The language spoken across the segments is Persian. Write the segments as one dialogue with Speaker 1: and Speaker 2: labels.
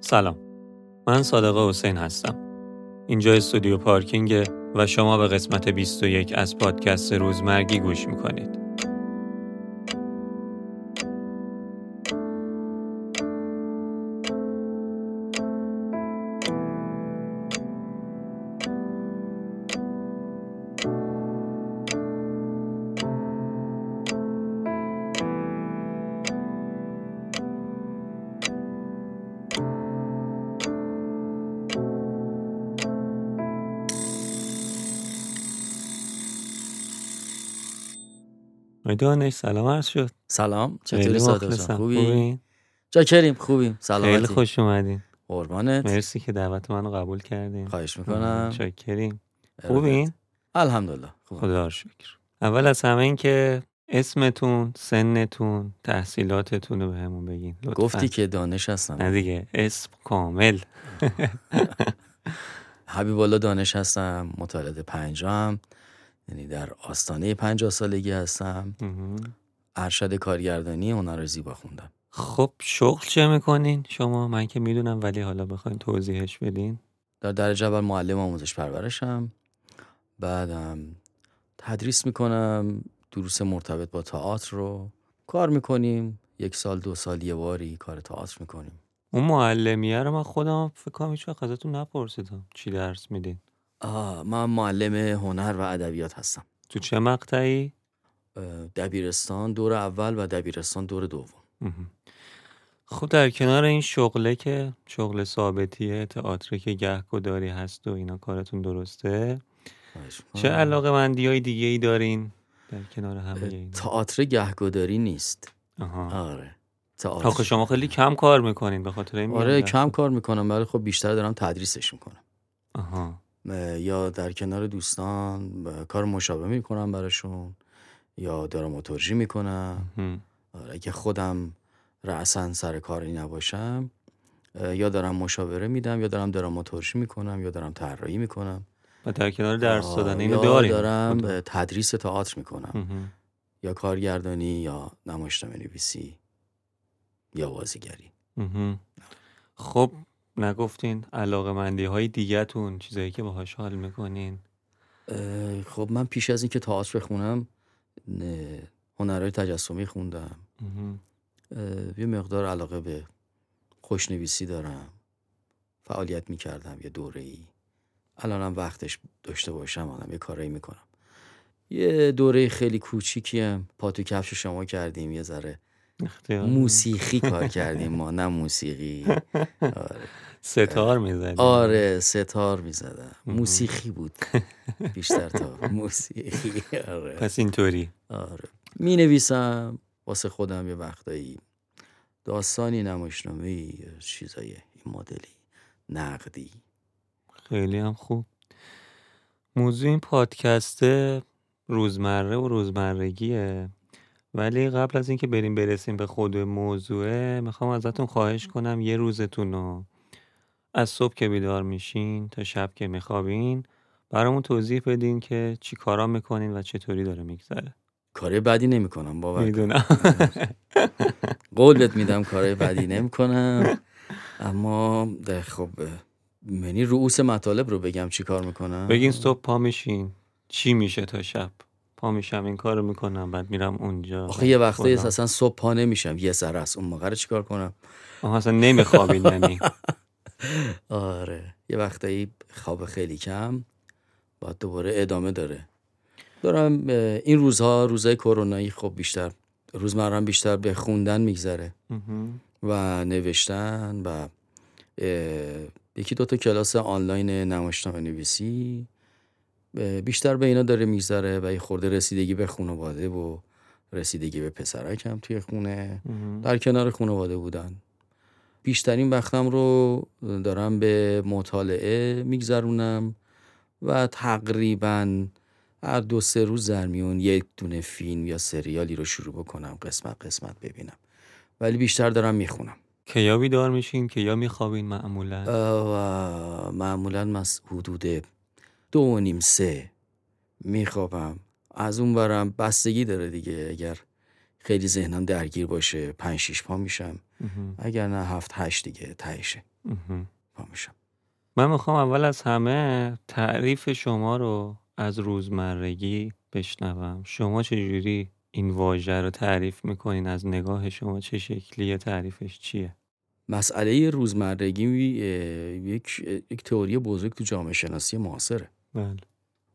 Speaker 1: سلام. من صادق حسین هستم. اینجا استودیو پارکینگ و شما به قسمت 21 از پادکست روزمرگی گوش می‌کنید. دانش سلام عرض شد.
Speaker 2: سلام
Speaker 1: خیلی
Speaker 2: چطوری. جان خوبی؟
Speaker 1: خوبین؟
Speaker 2: جاکریم خوبیم.
Speaker 1: خیلی
Speaker 2: سلامتی
Speaker 1: خوش اومدین.
Speaker 2: قربانت.
Speaker 1: مرسی که دعوت منو قبول کردین.
Speaker 2: خواهش می‌کنم.
Speaker 1: شاکریم خوبین؟
Speaker 2: الحمدلله. خوبم.
Speaker 1: خدا رو شکر. اول از همه این که اسمتون سنتون تحصیلاتتون رو بهمون بگین لطفاً.
Speaker 2: گفتی که دانش
Speaker 1: نه
Speaker 2: هستم
Speaker 1: دیگه اسم کامل.
Speaker 2: حبیب الله دانش هستم متولد پنجام یعنی در آستانه پنجاه سالگی هستم. ارشد کارگردانی هنر زیبا خوندم.
Speaker 1: خب شغل چه می‌کنین؟ شما من که می‌دونم ولی حالا بخواین توضیحش بدین.
Speaker 2: در درجه اول معلم آموزش پرورشم. بعدم تدریس می‌کنم دروس مرتبط با تئاتر رو. کار می‌کنیم. یک سال دو سال یه باری کار تئاتر می‌کنیم.
Speaker 1: اون معلمیه رو من خودم فکر کنم هیچ ازتون نپرسیدم. چی درس میدین؟
Speaker 2: آه من معلم هنر و ادبیات هستم.
Speaker 1: تو چه مقطعی؟
Speaker 2: دبیرستان دور اول و دبیرستان دور دوم.
Speaker 1: خب در کنار این شغله که شغل ثابتیه تئاتر که گهگداری هست و اینا کارتون درسته چه. علاقه مندی های دیگه ای دارین در کنار همه اینا؟
Speaker 2: تئاتر گهگداری نیست.
Speaker 1: آها.
Speaker 2: آره. تئاتر.
Speaker 1: آخه شما خیلی کم کار می‌کنین به خاطر این
Speaker 2: آره. کم کار می‌کنم ولی خب بیشتر دارم تدریسش می‌کنم.
Speaker 1: آها.
Speaker 2: یا در کنار دوستان کار مشابه می‌کنم براشون یا دراماتورژی می‌کنم. آره اگه خودم رأسا سر کاری نباشم یا دارم مشاوره میدم یا دارم دراماتورژی می‌کنم یا دارم طراحی می‌کنم
Speaker 1: و در کنار درس دادن اینو
Speaker 2: یا
Speaker 1: دارین
Speaker 2: دارم. اه، تدریس تئاتر می‌کنم. یا کارگردانی یا نمایشنامه نویسی یا بازیگری.
Speaker 1: خب نگفتین علاقه مندی های دیگهتون چیزایی که باهاش حال می‌کنین؟
Speaker 2: خب من پیش از اینکه تئاتر بخونم هنرهای تجسمی خوندم. یه مقدار علاقه به خوشنویسی دارم. فعالیت می‌کردم یه دوره ای الانم وقتش داشته باشم آدم یه کارایی می‌کنم. یه دوره خیلی کوچیکی هم پا تو کفش شما کردیم یه ذره
Speaker 1: اختیار
Speaker 2: موسیقی کار کردیم ما نه موسیقی. آره,
Speaker 1: ستار می‌زنین
Speaker 2: آره ستار می‌زدم. موسیقی بود. بیشتر تا موسیقی. آره.
Speaker 1: پس اینطوری.
Speaker 2: آره. می نویسم واسه خودم یه وقتایی داستانی نمایشنامه چیزای این مدلی نقدی.
Speaker 1: خیلی هم خوب. موضوع این پادکست روزمره و روزمرگیه. ولی قبل از اینکه بریم برسیم به خود موضوعه می‌خوام ازتون خواهش کنم یه روزتون رو از صبح که بیدار میشین تا شب که میخوابین برامون توضیح بدین که چی کارا می‌کنین و چطوری داره میگذره.
Speaker 2: کار بدی نمی‌کنم باور کن.
Speaker 1: می‌دونم.
Speaker 2: قول بهت میدم کار بدی نمی‌کنم. اما خب منی رؤوس مطالب رو بگم چی کار می‌کنم.
Speaker 1: بگین صبح پا میشین. چی میشه تا شب؟ پا میشم این کارو می‌کنم بعد میرم اونجا
Speaker 2: آخه یه وقته. اصلا صبح پا نمیشم یه سر است. اون موقع رو چیکار کنم؟
Speaker 1: آها اصلا نمیخوابین یعنی.
Speaker 2: آره. یه وقتایی خواب خیلی کم باید دوباره ادامه داره. دارم این روزها روزهای کرونایی خب بیشتر روزمرم بیشتر به خوندن میگذره. و نوشتن و یکی دوتا کلاس آنلاین نمایشنامه نویسی بیشتر به اینا داره میگذره و یه خورده رسیدگی به خانواده و رسیدگی به پسرکم توی خونه. در کنار خانواده بودن. بیشترین وقتم رو دارم به مطالعه میگذرونم و تقریبا هر دو سه روز در میون یک دونه فیلم یا سریالی رو شروع بکنم قسمت قسمت ببینم. ولی بیشتر دارم می‌خونم.
Speaker 1: که یا بیدار میشین که یا میخوابین معمولا؟
Speaker 2: معمولا حدود دو و نیم سه. میخوابم. از اون برم بستگی داره دیگه. اگر خیلی ذهنم درگیر باشه پنج شیش پا میشم. اگر نه هفت هشت دیگه تهشه.
Speaker 1: مهم.
Speaker 2: پا میشم.
Speaker 1: من می‌خوام اول از همه تعریف شما رو از روزمرگی بشنوم. شما چجوری این واژه رو تعریف می‌کنین؟ از نگاه شما چه شکلیه؟ تعریفش چیه؟
Speaker 2: مسئله روزمرگی یک یک تئوری بزرگ تو جامعه شناسی معاصره.
Speaker 1: بله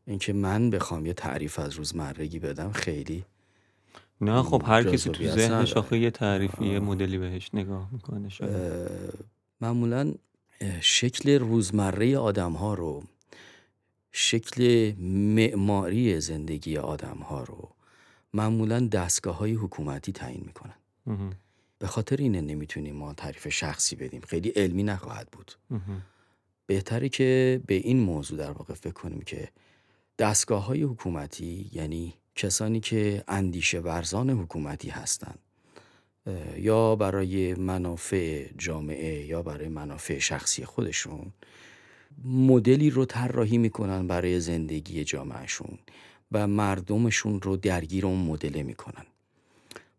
Speaker 2: اینکه من بخوام یه تعریف از روزمرگی بدم خیلی
Speaker 1: نه خب هر کسی تو ذهنش. آخه یه تعریفی یه مدلی بهش نگاه می‌کنه شاید
Speaker 2: معمولا شکل روزمره آدم ها رو شکل معماری زندگی آدم ها رو معمولا دستگاه های حکومتی تعیین می‌کنن. به خاطر اینه نمی‌تونیم ما تعریف شخصی بدیم خیلی علمی نخواهد بود. بهتره که به این موضوع در واقع فکر کنیم که دستگاه های حکومتی یعنی کسانی که اندیشه ورزان حکومتی هستند یا برای منافع جامعه یا برای منافع شخصی خودشون مدلی رو طراحی می‌کنن برای زندگی جامعهشون و مردمشون رو درگیر اون مدله می‌کنن.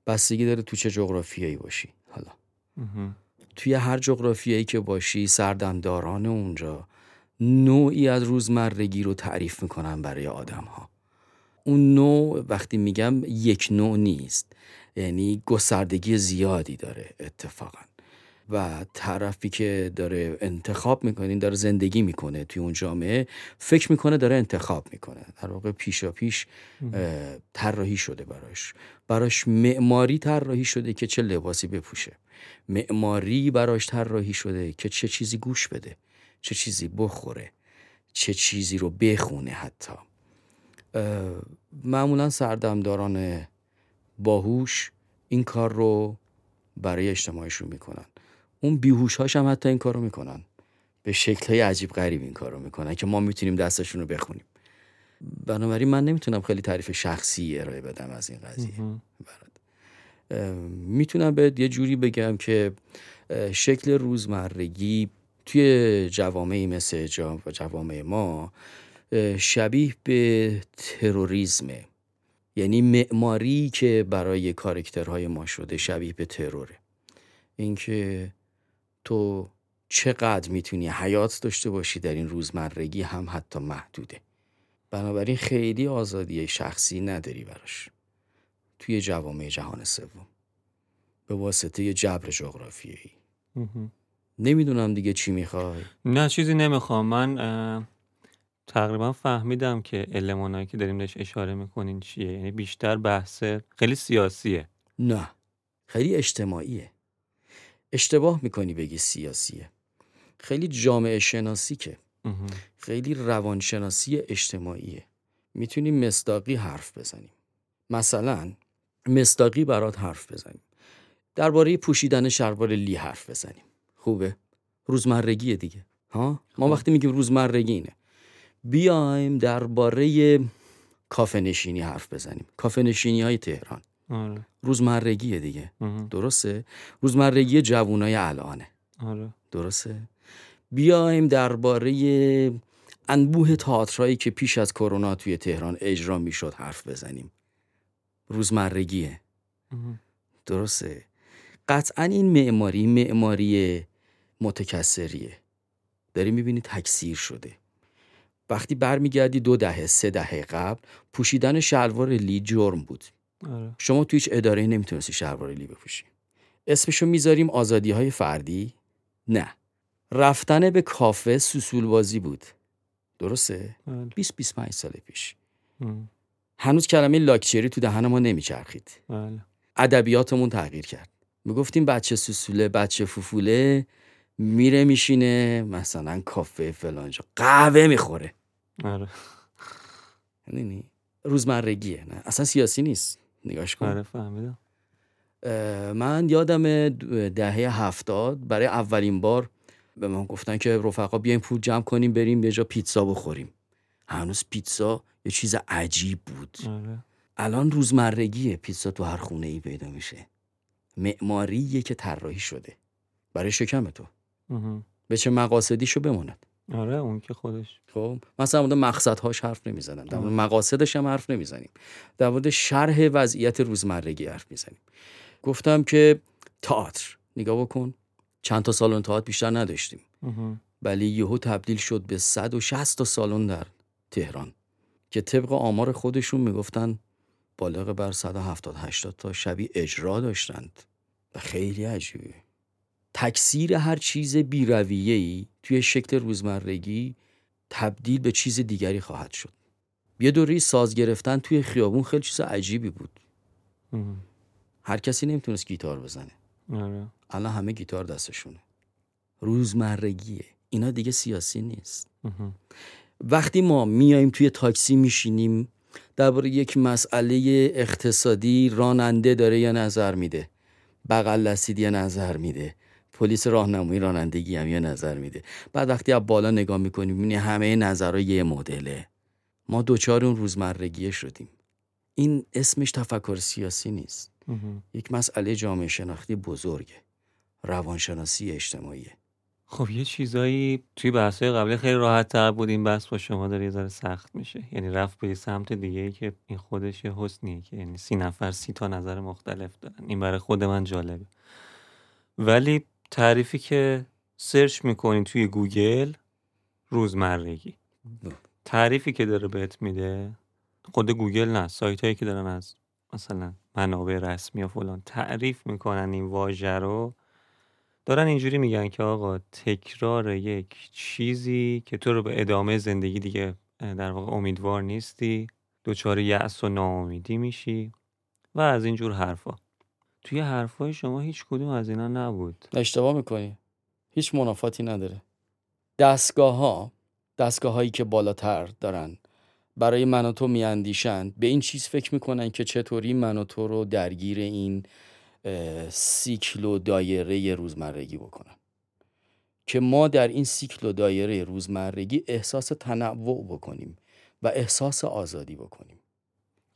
Speaker 2: بستگی داره تو چه جغرافیایی باشی. حالا. توی هر جغرافیایی که باشی سردمداران اونجا نوعی از روزمرگی رو تعریف می‌کنن برای آدم ها اون نوع وقتی میگم یک نوع نیست یعنی گستردگی زیادی داره اتفاقا. و طرفی که داره انتخاب می‌کنه داره زندگی می‌کنه توی اون جامعه فکر می‌کنه داره انتخاب می‌کنه. در واقع پیشا پیش طراحی شده براش. براش معماری طراحی شده که چه لباسی بپوشه. معماری براش طراحی شده که چه چیزی گوش بده چه چیزی بخوره چه چیزی رو بخونه حتی. معمولا سردمداران باهوش این کار رو برای اجتماعشون می‌کنن. اون بیهوشهاش هم حتی این کار رو می‌کنن. به شکلهای عجیب غریب این کار رو می‌کنن که ما می‌تونیم دستشون رو بخونیم. بنابراین من نمی‌تونم خیلی تعریف شخصی ارائه بدم از این قضیه. اه، می‌تونم به یه جوری بگم که شکل روزمرگی توی جوامعی مثل جوامع ما شبیه به تروریسمه. یعنی معماری که برای کارکترهای ما شده شبیه به تروره. اینکه تو چقدر می‌تونی حیات داشته باشی در این روزمرگی هم حتی محدوده. بنابراین خیلی آزادی شخصی نداری براش. توی جوامع جهان سوم. به واسطه یه جبر جغرافیایی. نمی‌دونم دیگه چی می‌خوای؟
Speaker 1: نه چیزی نمی‌خوام. من تقریبا فهمیدم که المانایی که داریم بهش اشاره می‌کنین چیه. یعنی بیشتر بحث خیلی سیاسیه.
Speaker 2: نه. خیلی اجتماعیه. اشتباه می‌کنی بگی سیاسیه. خیلی جامعه شناسی که. خیلی روانشناسی اجتماعیه. می‌تونیم مصداقی حرف بزنیم. مثلا مصداقی برات حرف بزنیم. درباره پوشیدن شلوار لی حرف بزنیم. خوبه؟ روزمرگیه دیگه. ها؟ ما
Speaker 1: خب.
Speaker 2: وقتی میگیم روزمرگی اینه. بیایم درباره کافه نشینی حرف بزنیم. کافه نشینی های تهران.
Speaker 1: آره.
Speaker 2: روزمرگیه دیگه.
Speaker 1: مهم.
Speaker 2: درسته؟ روزمرگی جوونای الانه.
Speaker 1: آره.
Speaker 2: درسته؟ بیایم درباره انبوه تئاترایی که پیش از کرونا توی تهران اجرا می‌شد حرف بزنیم. روزمرگیه. درسته؟ قطعا این معماری معماری متکثریه. داری می‌بینی تکثیر شده. وقتی برمیگردی دو دهه سه دهه قبل پوشیدن شلوار لی جرم بود.
Speaker 1: آره.
Speaker 2: شما تو هیچ اداره نمی‌تونستی شلوار لی بپوشی. اسمشو می‌ذاریم آزادی های فردی؟ نه. رفتن به کافه سوسول بازی بود. درسته؟
Speaker 1: بله.
Speaker 2: 20 25 سال پیش.
Speaker 1: مهم.
Speaker 2: هنوز کلمه لاکچری تو دهن ما نمیچرخید.
Speaker 1: بله.
Speaker 2: ادبیاتمون تغییر کرد. می‌گفتیم بچه سوسوله بچه فوفوله میره میشینه مثلا کافه فلانجا قهوه می‌خوره.
Speaker 1: آره.
Speaker 2: می‌دونی؟ روزمرگیه نه. اصلا سیاسی نیست. نگاش کن.
Speaker 1: آره فهمیدم
Speaker 2: من یادم دهه هفتاد برای اولین بار به من گفتن که رفقا بیایم پول جمع کنیم بریم یه جا پیتزا بخوریم. هنوز پیتزا یه چیز عجیب بود.
Speaker 1: آره.
Speaker 2: الان روزمرگیه پیتزا تو هر خونه ای پیدا میشه. معماریه که طراحی شده. برای شکم تو. به چه مقاصدیشو بماند.
Speaker 1: آره اون که خودش.
Speaker 2: خب مثلا مورد مقصدهاش حرف نمی‌زنم. در مورد مقاصدش هم حرف نمی‌زنیم. در مورد شرح وضعیت روزمرگی حرف می‌زنیم. گفتم که تئاتر نگاه بکن. چند تا سالن تئاتر بیشتر نداشتیم. ولی یهو تبدیل شد به 160 تا سالن در تهران. که طبق آمار خودشون می‌گفتن بالغ بر 170 80 تا شبی اجرا داشتند. و خیلی عجیبه. تکثیر هر چیز ای توی شکل روزمرگی تبدیل به چیز دیگری خواهد شد. یه دوری ساز گرفتن توی خیابون خیلی چیز عجیبی بود. هر کسی نمی‌تونست گیتار بزنه. آره. الان همه گیتار دستشونه. روزمرگیه. اینا دیگه سیاسی نیست. وقتی ما میایم توی تاکسی میشینیم درباره یک مسئله اقتصادی راننده داره یا نظر میده. بغل دستید یا نظر میده. پلیس راهنمایی رانندگی هم یه نظر میده. بعد وقتی از بالا نگاه می‌کنیم می‌بینی همه نظرها یه مدله. ما دوچار اون روزمرگیه شدیم. این اسمش تفکر سیاسی نیست. یک مسئله جامعه شناختی بزرگه. روانشناسی اجتماعیه.
Speaker 1: خب یه چیزایی توی بحثای قبلی خیلی راحت تر بود. این بحث با شما داره یه ذره سخت میشه. یعنی رفت به سمت دیگه ای که این خودش یه حسنیه که یعنی سی نفر سی تا نظر مختلف دارن. این برای خود من جالبه. ولی تعریفی که search می‌کنی توی گوگل روزمرگی. تعریفی که داره بهت میده خود گوگل نه سایت هایی که دارن از مثلا منابع رسمی و فلان تعریف می‌کنن این واژه رو. دارن اینجوری میگن که آقا تکرار یک چیزی که تو رو به ادامه زندگی دیگه در واقع امیدوار نیستی. دچار یأس و ناامیدی میشی و از اینجور حرفا. توی حرفای شما هیچ کدوم از اینا نبود.
Speaker 2: اشتباه می‌کنی. هیچ منافاتی نداره. دستگاه ها دستگاه هایی که بالاتر دارن برای من و تو میاندیشند به این چیز فکر می‌کنن که چطوری من و تو رو درگیر این سیکل و دایره روزمرگی بکنن. که ما در این سیکل و دایره روزمرگی احساس تنوع بکنیم و احساس آزادی بکنیم.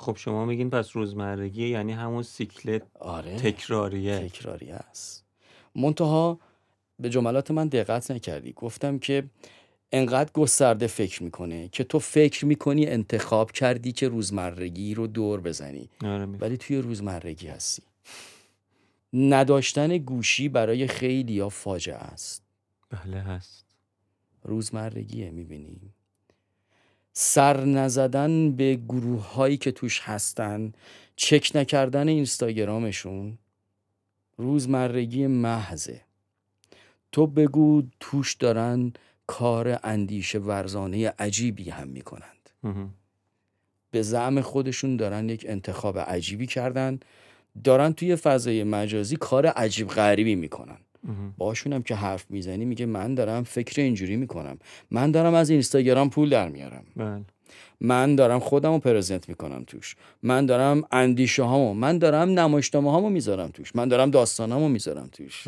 Speaker 1: خب شما میگین پس روزمرگی یعنی همون سیکل آره تکراریه.
Speaker 2: تکراری است منتها به جملات من دقت نکردی. گفتم که انقدر گسترده فکر می‌کنه که تو فکر می‌کنی انتخاب کردی که روزمرگی رو دور بزنی. آره ولی توی روزمرگی هستی. نداشتن گوشی برای خیلی ها فاجعه است.
Speaker 1: بله هست.
Speaker 2: روزمرگیه می‌بینی؟ سر نزدن به گروه هایی که توش هستن چک نکردن اینستاگرامشون روزمرگی محضه. تو بگو توش دارن کار اندیشه ورزانه عجیبی هم می‌کنند. به زعم خودشون دارن یک انتخاب عجیبی کردن دارن توی فضای مجازی کار عجیب غریبی می‌کنن. باشونم که حرف می‌زنی میگه من دارم فکر اینجوری می‌کنم. من دارم از اینستاگرام پول در میارم. بله. من دارم خودم رو پرزنت می‌کنم توش. من دارم اندیشه هامو من دارم نمایشنامه هامو می‌ذارم توش. من دارم داستانامو می‌ذارم توش.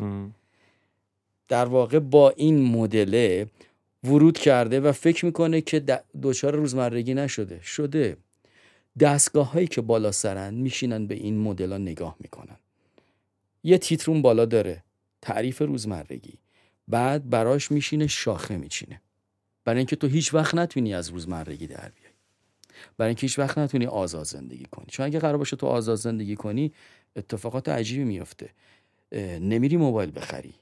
Speaker 2: در واقع با این مدله ورود کرده و فکر می‌کنه که دچار روزمرگی نشده. شده. دستگاه هایی که بالا سرن میشینن به این مدل ها نگاه می‌کنن. یه تیترون بالا داره. تعریف روزمرگی. بعد براش میشینه شاخه میچینه. برای اینکه تو هیچ وقت نتونی از روزمرگی در بیای. برای اینکه هیچ وقت نتونی آزاد زندگی کنی. چون اگه قرار باشه تو آزاد زندگی کنی اتفاقات عجیبی میفته نمیری موبایل بخری.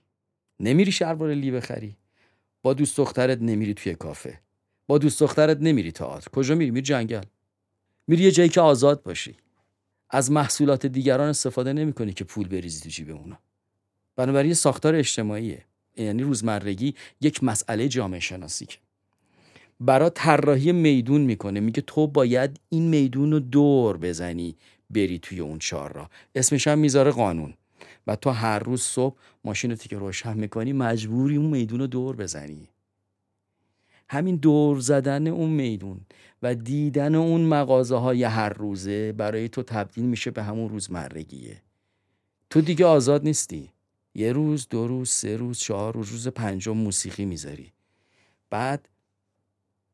Speaker 2: نمیری شلوار لی بخری. با دوست دخترت نمیری توی کافه. با دوست دخترت نمیری تئاتر. کجا میری؟ میری جنگل. میری یه جایی که آزاد باشی. از محصولات دیگران استفاده نمی‌کنی که پول بریزی تو جیب اونا بنابراین ساختار اجتماعیه. یعنی روزمرگی یک مسئله جامعه شناسی که برا طراحی میدون می‌کنه. میگه تو باید این میدون رو دور بزنی بری توی اون چهار را اسمش هم می‌ذاره قانون. و تو هر روز صبح ماشین که روشن می‌کنی مجبوری اون میدون رو دور بزنی. همین دور زدن اون میدون و دیدن اون مغازه های هر روزه برای تو تبدیل میشه به همون روزمرگیه. تو دیگه آزاد نیستی. یه روز دو روز سه روز چهار روز روز پنجم موسیقی می‌ذاری. بعد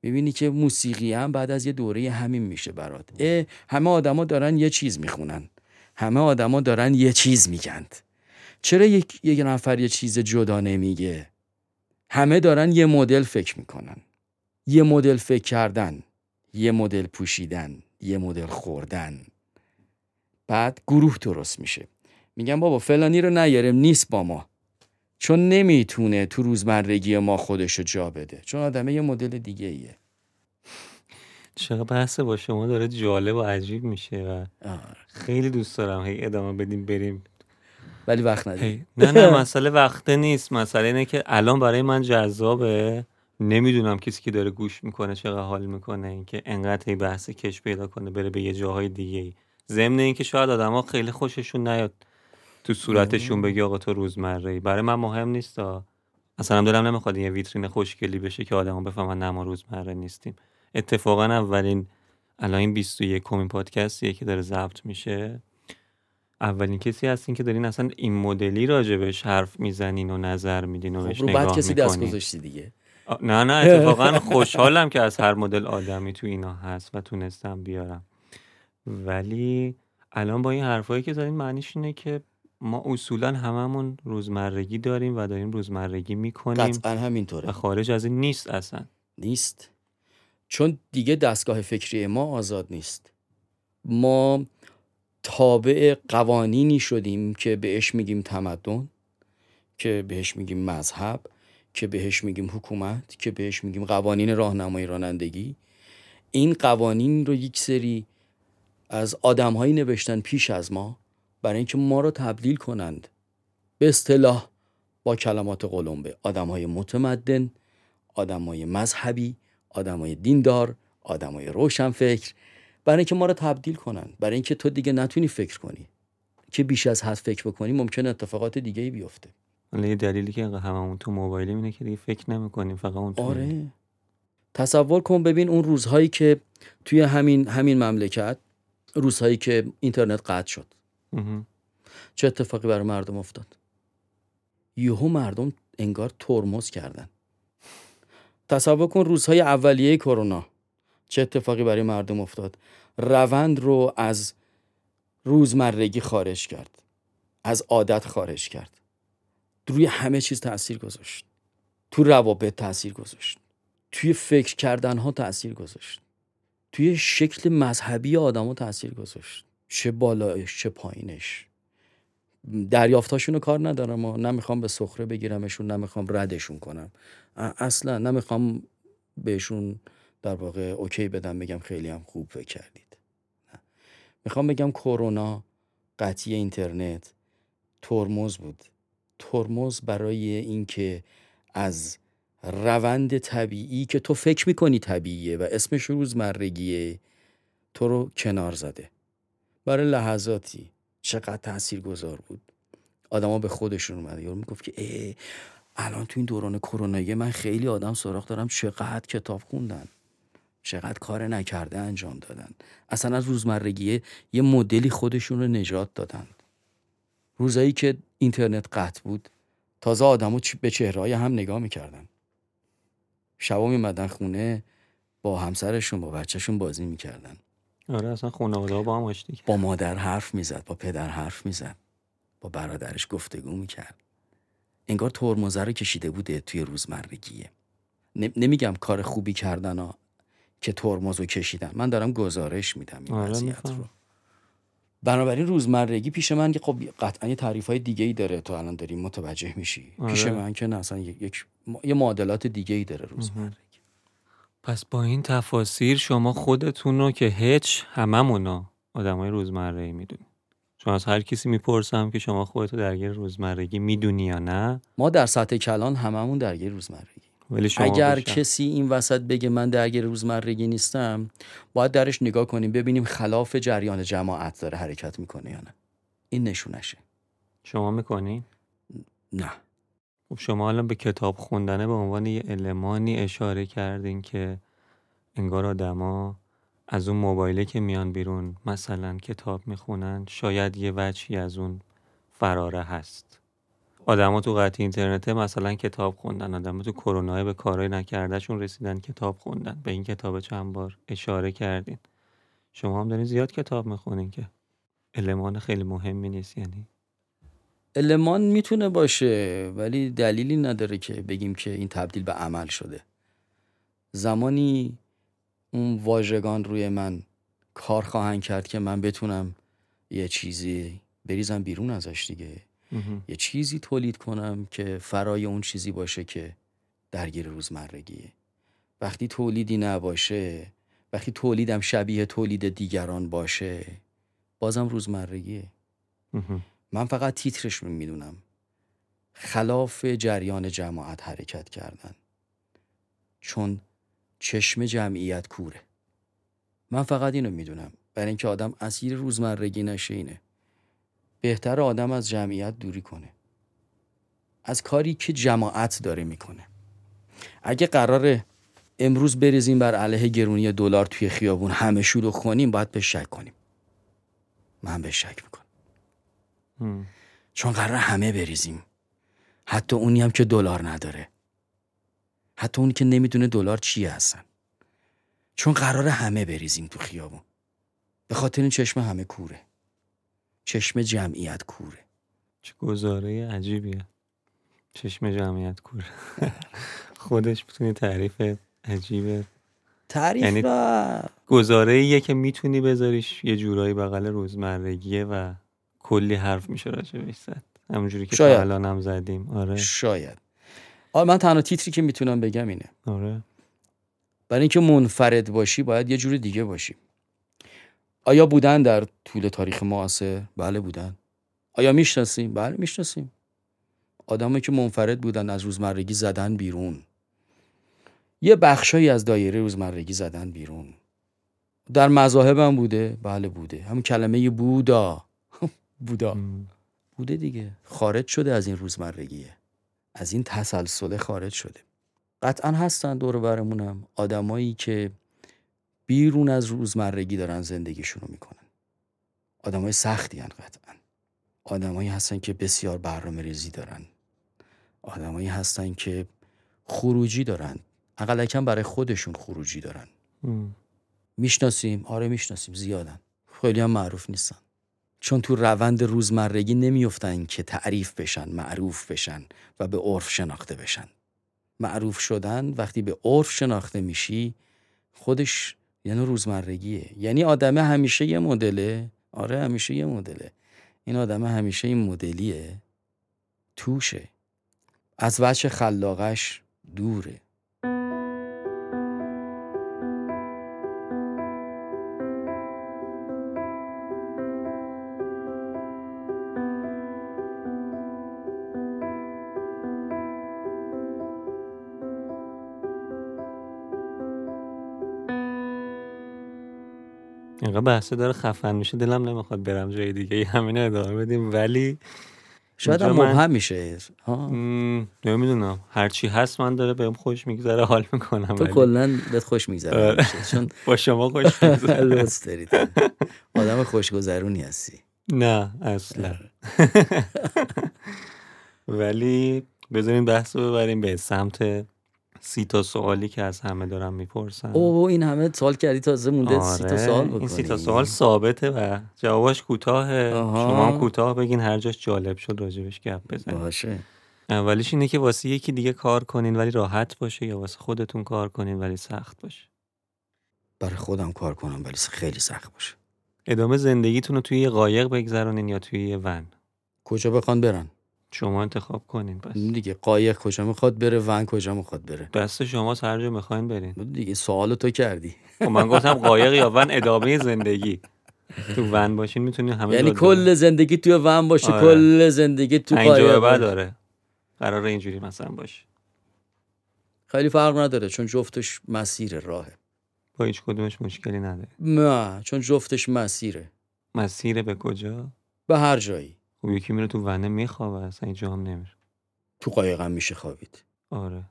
Speaker 2: می‌بینی که موسیقی هم بعد از یه دوره همین میشه برات. اه همه آدما دارن یه چیز می‌خونن. همه آدما دارن یه چیز میگند چرا یک, یک نفر یه چیز جدا نمیگه؟ همه دارن یه مدل فکر می‌کنن. یه مدل فکر کردن یه مدل پوشیدن یه مدل خوردن. بعد گروه درست میشه. میگن بابا فلانی رو نیاریم نیست با ما. چون نمی‌تونه تو روزمرگی ما خودشو جا بده. چون آدمه یه مدل دیگه ایه
Speaker 1: چقدر بحث با شما داره جالب و عجیب میشه و
Speaker 2: آره.
Speaker 1: خیلی دوست دارم هی ادامه بدیم بریم.
Speaker 2: ولی وقت نداری.
Speaker 1: نه نه مسئله وقته نیست. مسئله اینه که الان برای من جذابه. نمی‌دونم کسی که داره گوش می‌کنه چقدر حال می‌کنه. اینکه انقدر هی بحث کش پیدا کنه بره به یه جاهای دیگه ای ضمن اینکه شاید آدما خیلی خوششون نیاد. تو صورتشون بگی آقا تو روزمره ای برای من مهم نیست اصلا دلم نمی‌خواد یه ویترین خوشگلی بشه که آدما بفهمن نه ما روزمره نیستیم. اتفاقا اولین الان این 21 کمین پادکستیه که داره ضبط میشه. اولین کسی هستین که دارین اصلا این مدلی راجبش حرف می‌زنین و نظر میدین و بهش
Speaker 2: خب رو بعد کسی دست گذاشتی دیگه.
Speaker 1: نه نه اتفاقا خوشحالم که از هر مدل آدمی تو اینا هست و تونستم بیارم. ولی الان با این حرفایی که زدین معنیش اینه که ما اصولا هممون روزمرگی داریم و داریم روزمرگی می‌کنیم
Speaker 2: قطعا
Speaker 1: و
Speaker 2: همینطوره
Speaker 1: خارج از این نیست اصلا.
Speaker 2: نیست. چون دیگه دستگاه فکری ما آزاد نیست. ما تابع قوانینی شدیم که بهش میگیم تمدن که بهش میگیم مذهب که بهش میگیم حکومت که بهش میگیم قوانین راهنمایی رانندگی. این قوانین رو یک سری از آدمهایی نوشتن پیش از ما. برای اینکه ما رو تبدیل کنند. به اصطلاح با کلمات قلمبه. آدمهای متمدن آدمهای مذهبی آدمای دیندار آدمای روشنفکر. برای اینکه ما رو تبدیل کنن برای اینکه تو دیگه نتونی فکر کنی. که بیش از حد فکر بکنی ممکن اتفاقات دیگه ای بیفته.
Speaker 1: حالا یه دلیلی که هممون تو موبایلیم اینه که دیگه فکر نمی‌کنیم فقط اون
Speaker 2: آره. تصور کن ببین اون روزهایی که توی همین همین مملکت روزهایی که اینترنت قطع شد. چه اتفاقی برای مردم افتاد؟ یهو مردم انگار ترمز کردن. تصور کن روزهای اولیه کرونا. چه اتفاقی برای مردم افتاد؟ روند رو از روزمرگی خارج کرد. از عادت خارج کرد. روی همه چیز تاثیر گذاشت. تو روابط تاثیر گذاشت. توی فکر کردن ها تاثیر گذاشت. توی شکل مذهبی آدما تاثیر گذاشت. چه بالایش چه پایینش. دریافتاشون کار ندارم و نمی‌خوام به سخره بگیرمشون نمی‌خوام ردشون کنم. اصلا نمی‌خوام بهشون در واقع اوکی بدم بگم خیلی هم خوب فکر کردید. می‌خوام بگم کرونا قطعی اینترنت ترمز بود. ترمز برای اینکه از روند طبیعی که تو فکر می‌کنی طبیعیه و اسمش روزمرگیه تو رو کنار زده. برای لحظاتی چقدر تأثیر گذار بود آدما به خودشون اومده یارو می‌گفت که اه الان تو این دوران کرونایی من خیلی آدم سراغ دارم چقدر کتاب خوندن چقدر کار نکرده انجام دادن. اصلا از روزمرگی یه مدلی خودشون رو نجات دادن. روزایی که اینترنت قطع بود تازه آدما به چهرهای هم نگاه می‌کردن. شبا میمدن خونه با همسرشون با بچهشون بازی می‌کردن.
Speaker 1: آره اصلا خانواده با هم آشتی.
Speaker 2: با مادر حرف می‌زد با پدر حرف می‌زد با برادرش گفتگو می‌کرد. انگار ترمزه رو کشیده بوده توی روزمرگیه. نم- نمیگم کار خوبی کردن ها که ترمز رو کشیدن. من دارم گزارش میدم این
Speaker 1: آره،
Speaker 2: وضعیت
Speaker 1: می‌فهمم.
Speaker 2: رو. بنابراین روزمرگی پیش من که خب قطعا یه تعریف های دیگه ای داره. تو الان داری متوجه میشی. پیش
Speaker 1: آره.
Speaker 2: من که نه اصلا یک یک- یه معادلات دیگه ای داره روزمرگی.
Speaker 1: پس با این تفاسیر شما خودتون رو که هیچ هممونو آدمای روزمره ای می‌دونی چون از هر کسی می‌پرسم که شما خودتو درگیر روزمرگی می‌دونی یا نه؟
Speaker 2: ما در سطح کلان هممون درگیر روزمرگی.
Speaker 1: ولی شما
Speaker 2: اگر
Speaker 1: بشم.
Speaker 2: کسی این وسط بگه من درگیر روزمرگی نیستم باید درش نگاه کنیم ببینیم خلاف جریان جماعت داره حرکت می‌کنه یا نه. این نشونشه.
Speaker 1: شما می‌کنی؟
Speaker 2: نه.
Speaker 1: خب شما الان به کتاب خوندنه به عنوان یه المانی اشاره کردین که انگار آدما از اون موبایله که میان بیرون مثلا کتاب می‌خونن شاید یه وجهی از اون فراره هست. آدما تو قطع اینترنته مثلا کتاب خوندن آدما تو کرونا به کارهای نکردهشون رسیدن کتاب خوندن. به این کتاب چند بار اشاره کردین. شما هم دارین زیاد کتاب می‌خونین که. المان خیلی مهمی نیست یعنی
Speaker 2: المان می‌تونه باشه ولی دلیلی نداره که بگیم که این تبدیل به عمل شده زمانی اون واژگان روی من کار خواهند کرد که من بتونم یه چیزی بریزم بیرون ازش دیگه. یه چیزی تولید کنم که فرای اون چیزی باشه که درگیر روزمرگیه وقتی تولیدی نباشه وقتی تولیدم شبیه تولید دیگران باشه بازم روزمرگیه. من فقط تیترش رو می‌دونم. خلاف جریان جماعت حرکت کردن. چون چشم جمعیت کوره. من فقط اینو می‌دونم. برای اینکه آدم اسیر روزمرگی نشه اینه. بهتر آدم از جمعیت دوری کنه. از کاری که جماعت داره می‌کنه. اگه قراره امروز بریزیم بر علیه گرونی دلار توی خیابون همه شلوغ کنیم باید به شک کنیم. من به شک. چون قرار همه بریزیم. حتی اونی هم که دلار نداره. حتی اونی که نمی‌دونه دلار چیه هستن چون قرار همه بریزیم تو خیابون. به خاطر این چشم همه کوره. چشم جمعیت کوره.
Speaker 1: چه گزاره عجیبیه. چشم جمعیت کور خودش می‌تونی تعریف عجیبه.
Speaker 2: تعریف
Speaker 1: یعنی-
Speaker 2: و
Speaker 1: گزاره ایه که می‌تونی بذاریش یه جورایی بغل روزمرگیه و کلی حرف میشه راجبش زد. همونجوری که
Speaker 2: شاید.
Speaker 1: تا الان هم زدیم. آره.
Speaker 2: شاید. آره من تنها تیتری که می‌تونم بگم اینه.
Speaker 1: آره.
Speaker 2: برای اینکه منفرد باشی باید یه جور دیگه باشی. آیا بودن در طول تاریخ معاصر بله بودن. آیا می‌شناسیم؟ بله می‌شناسیم. آدمایی که منفرد بودن از روزمرگی زدن بیرون. یه بخشایی از دایره روزمرگی زدن بیرون. در مذاهب هم بوده؟ بله بوده. همون کلمه بودا. بودا.
Speaker 1: م.
Speaker 2: بوده دیگه. خارج شده از این روزمرگیه. از این تسلسل خارج شده. قطعا هستن دور برمونم. آدمایی که بیرون از روزمرگی دارن زندگیشون رو می‌کنن. آدمای سختی هن قطعا. آدمایی هستن که بسیار برنامه ریزی دارن. آدمایی هستن که خروجی دارن. اقلکم برای خودشون خروجی دارن.
Speaker 1: م.
Speaker 2: می‌شناسیم؟ آره می‌شناسیم. زیادن. خیلی هم معروف نیستن. چون تو روند روزمرگی نمیفتن که تعریف بشن معروف بشن و به عرف شناخته بشن. معروف شدن وقتی به عرف شناخته میشی خودش یعنی روزمرگیه. یعنی آدمه همیشه یه مدله. آره همیشه یه مدله. این آدمه همیشه این مدلیه. توشه. از وجه خلاقش دوره.
Speaker 1: اینقدر بحثه داره خفن میشه دلم نمی‌خواد برم جای دیگه همین ادامه بدیم. ولی
Speaker 2: شاید هم
Speaker 1: من-
Speaker 2: مبهم میشه.
Speaker 1: م، نمی‌دونم. هرچی هست من داره بهم خوش میگذره حال می‌کنم
Speaker 2: تو کلا بهت خوش میگذره.
Speaker 1: آره.
Speaker 2: چون
Speaker 1: با شما خوش میگذره.
Speaker 2: دارید آدم خوشگذرونی هستی.
Speaker 1: نه اصلا. ولی بذارین بحث رو ببریم به سمت سی تا سوالی که از همه دارم می‌پرسن.
Speaker 2: او این همه سال کردی تازه مونده سی تا سوال بکنی
Speaker 1: این سی تا سوال ثابته و جواباش کوتاهه. شما هم کوتاه بگین هر جاش جالب شد راجبش گپ بزنین
Speaker 2: باشه.
Speaker 1: اولیش اینه که واسه یکی دیگه کار کنین ولی راحت باشه یا واسه خودتون کار کنین ولی سخت باشه.
Speaker 2: برای خودم کار کنم ولی خیلی سخت باشه.
Speaker 1: ادامه زندگیتون رو توی یه قایق بگذرونین یا توی یه ون؟
Speaker 2: کجا بخوان برن؟
Speaker 1: شما انتخاب کنین پس.
Speaker 2: دیگه قایق کجا می‌خواد بره ون کجا می‌خواد بره؟
Speaker 1: دست شما هر جا می‌خواین برین.
Speaker 2: دیگه سوالو تو کردی.
Speaker 1: خب من گفتم قایق یا ون؟ ادامه زندگی. تو ون باشین می‌تونین همه
Speaker 2: یعنی
Speaker 1: جا
Speaker 2: کل زندگی توی ون باشه
Speaker 1: آره.
Speaker 2: کل زندگی تو قایق
Speaker 1: بعد. داره قرار اینجوری مثلا باشه.
Speaker 2: خیلی فرق نداره چون جفتش مسیر راهه.
Speaker 1: با هیچ کدومش مشکلی نداره.
Speaker 2: نه چون جفتش مسیره.
Speaker 1: مسیر به کجا؟
Speaker 2: به هر جایی.
Speaker 1: خب یکی میره تو ونه میخوابه اصلا اینجا هم نمیره
Speaker 2: تو قایق هم میشه خوابید.
Speaker 1: آره.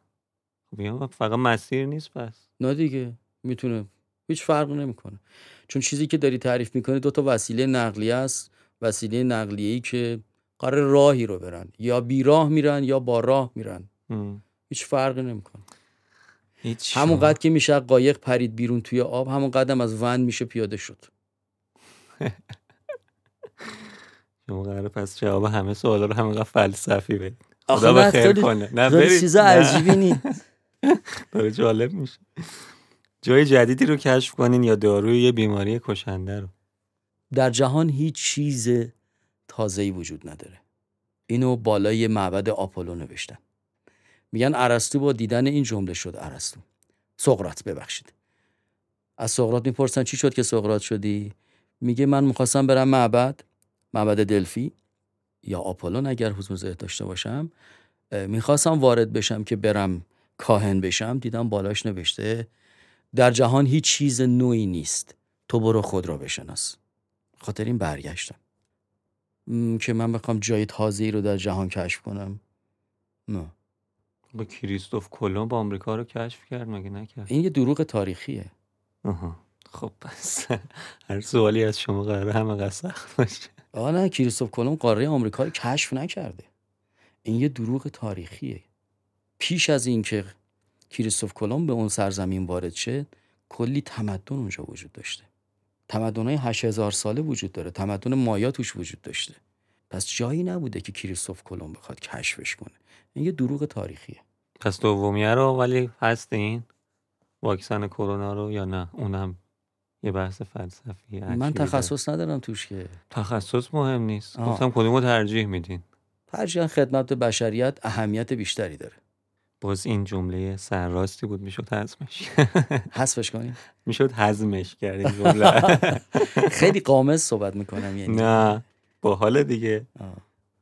Speaker 1: خب فقط مسیر نیست پس.
Speaker 2: نه دیگه می‌تونه. هیچ فرق نمی‌کنه. چون چیزی که داری تعریف می‌کنی دو تا وسیله نقلیه است. وسیله نقلیه ای که قرار راهی رو برن. یا بی راه میرن یا با راه میرن.
Speaker 1: هم.
Speaker 2: هیچ فرقی نمی‌کنه.
Speaker 1: هیچ
Speaker 2: همون قد که میشه قایق پرید بیرون توی آب همون قدم از ون میشه پیاده شد.
Speaker 1: شما قراره پس جواب همه سوالا رو همینقدر فلسفی بدید خدا به خیر کنه. نه برید.
Speaker 2: چیز
Speaker 1: نه.
Speaker 2: عجیبی نیست.
Speaker 1: داره جالب میشه. جای جدیدی رو کشف کنین یا داروی یه بیماری کشنده رو.
Speaker 2: در جهان هیچ چیز تازه‌ای وجود نداره. اینو بالای معبد آپولو نوشتن. میگن ارسطو با دیدن این جمله شد ارسطو. سقراط ببخشید. از سقراط می‌پرسن چی شد که سقراط شدی؟ میگه من می‌خواستم برم معبد. معبد دلفی یا آپولون اگر حضور ذهن داشته باشم می‌خواستم وارد بشم که برم کاهن بشم دیدم بالاش نوشته در جهان هیچ چیز نوعی نیست تو برو خود را بشناس. خاطر این برگشتم. که من بخوام جای تازه‌ای رو در جهان کشف کنم. نه.
Speaker 1: با کریستوف کلمب آمریکا رو کشف کرد مگه نکرد؟
Speaker 2: این یه دروغ تاریخیه.
Speaker 1: آها خب پس هر سوالی از شما قراره همه سخت باشه
Speaker 2: آه نه کریستوف کلمب قاره آمریکا رو کشف نکرده. این یه دروغ تاریخیه. پیش از اینکه کریستوف کلمب به اون سرزمین وارد شه کلی تمدن اونجا وجود داشته. تمدن های هزار ساله وجود داره. تمدن مایا توش وجود داشته. پس جایی نبوده که کریستوف کلمب بخواد کشفش کنه. این یه دروغ تاریخیه.
Speaker 1: پس دومیه رو ولی هستین؟ واکسن کرونا رو یا نه؟ اونم یه بحث فلسفی
Speaker 2: من تخصص ندارم توش که.
Speaker 1: تخصص مهم نیست. گفتم کدومو ترجیح میدین؟
Speaker 2: ترجیح خدمت بشریت اهمیت بیشتری داره.
Speaker 1: باز این جمله سرراستی بود می‌شد حذفش.
Speaker 2: حذفش کنیم
Speaker 1: می‌شد حزمش کرد این جمله.
Speaker 2: خیلی قامز صحبت می‌کنم یعنی.
Speaker 1: نه با حال دیگه.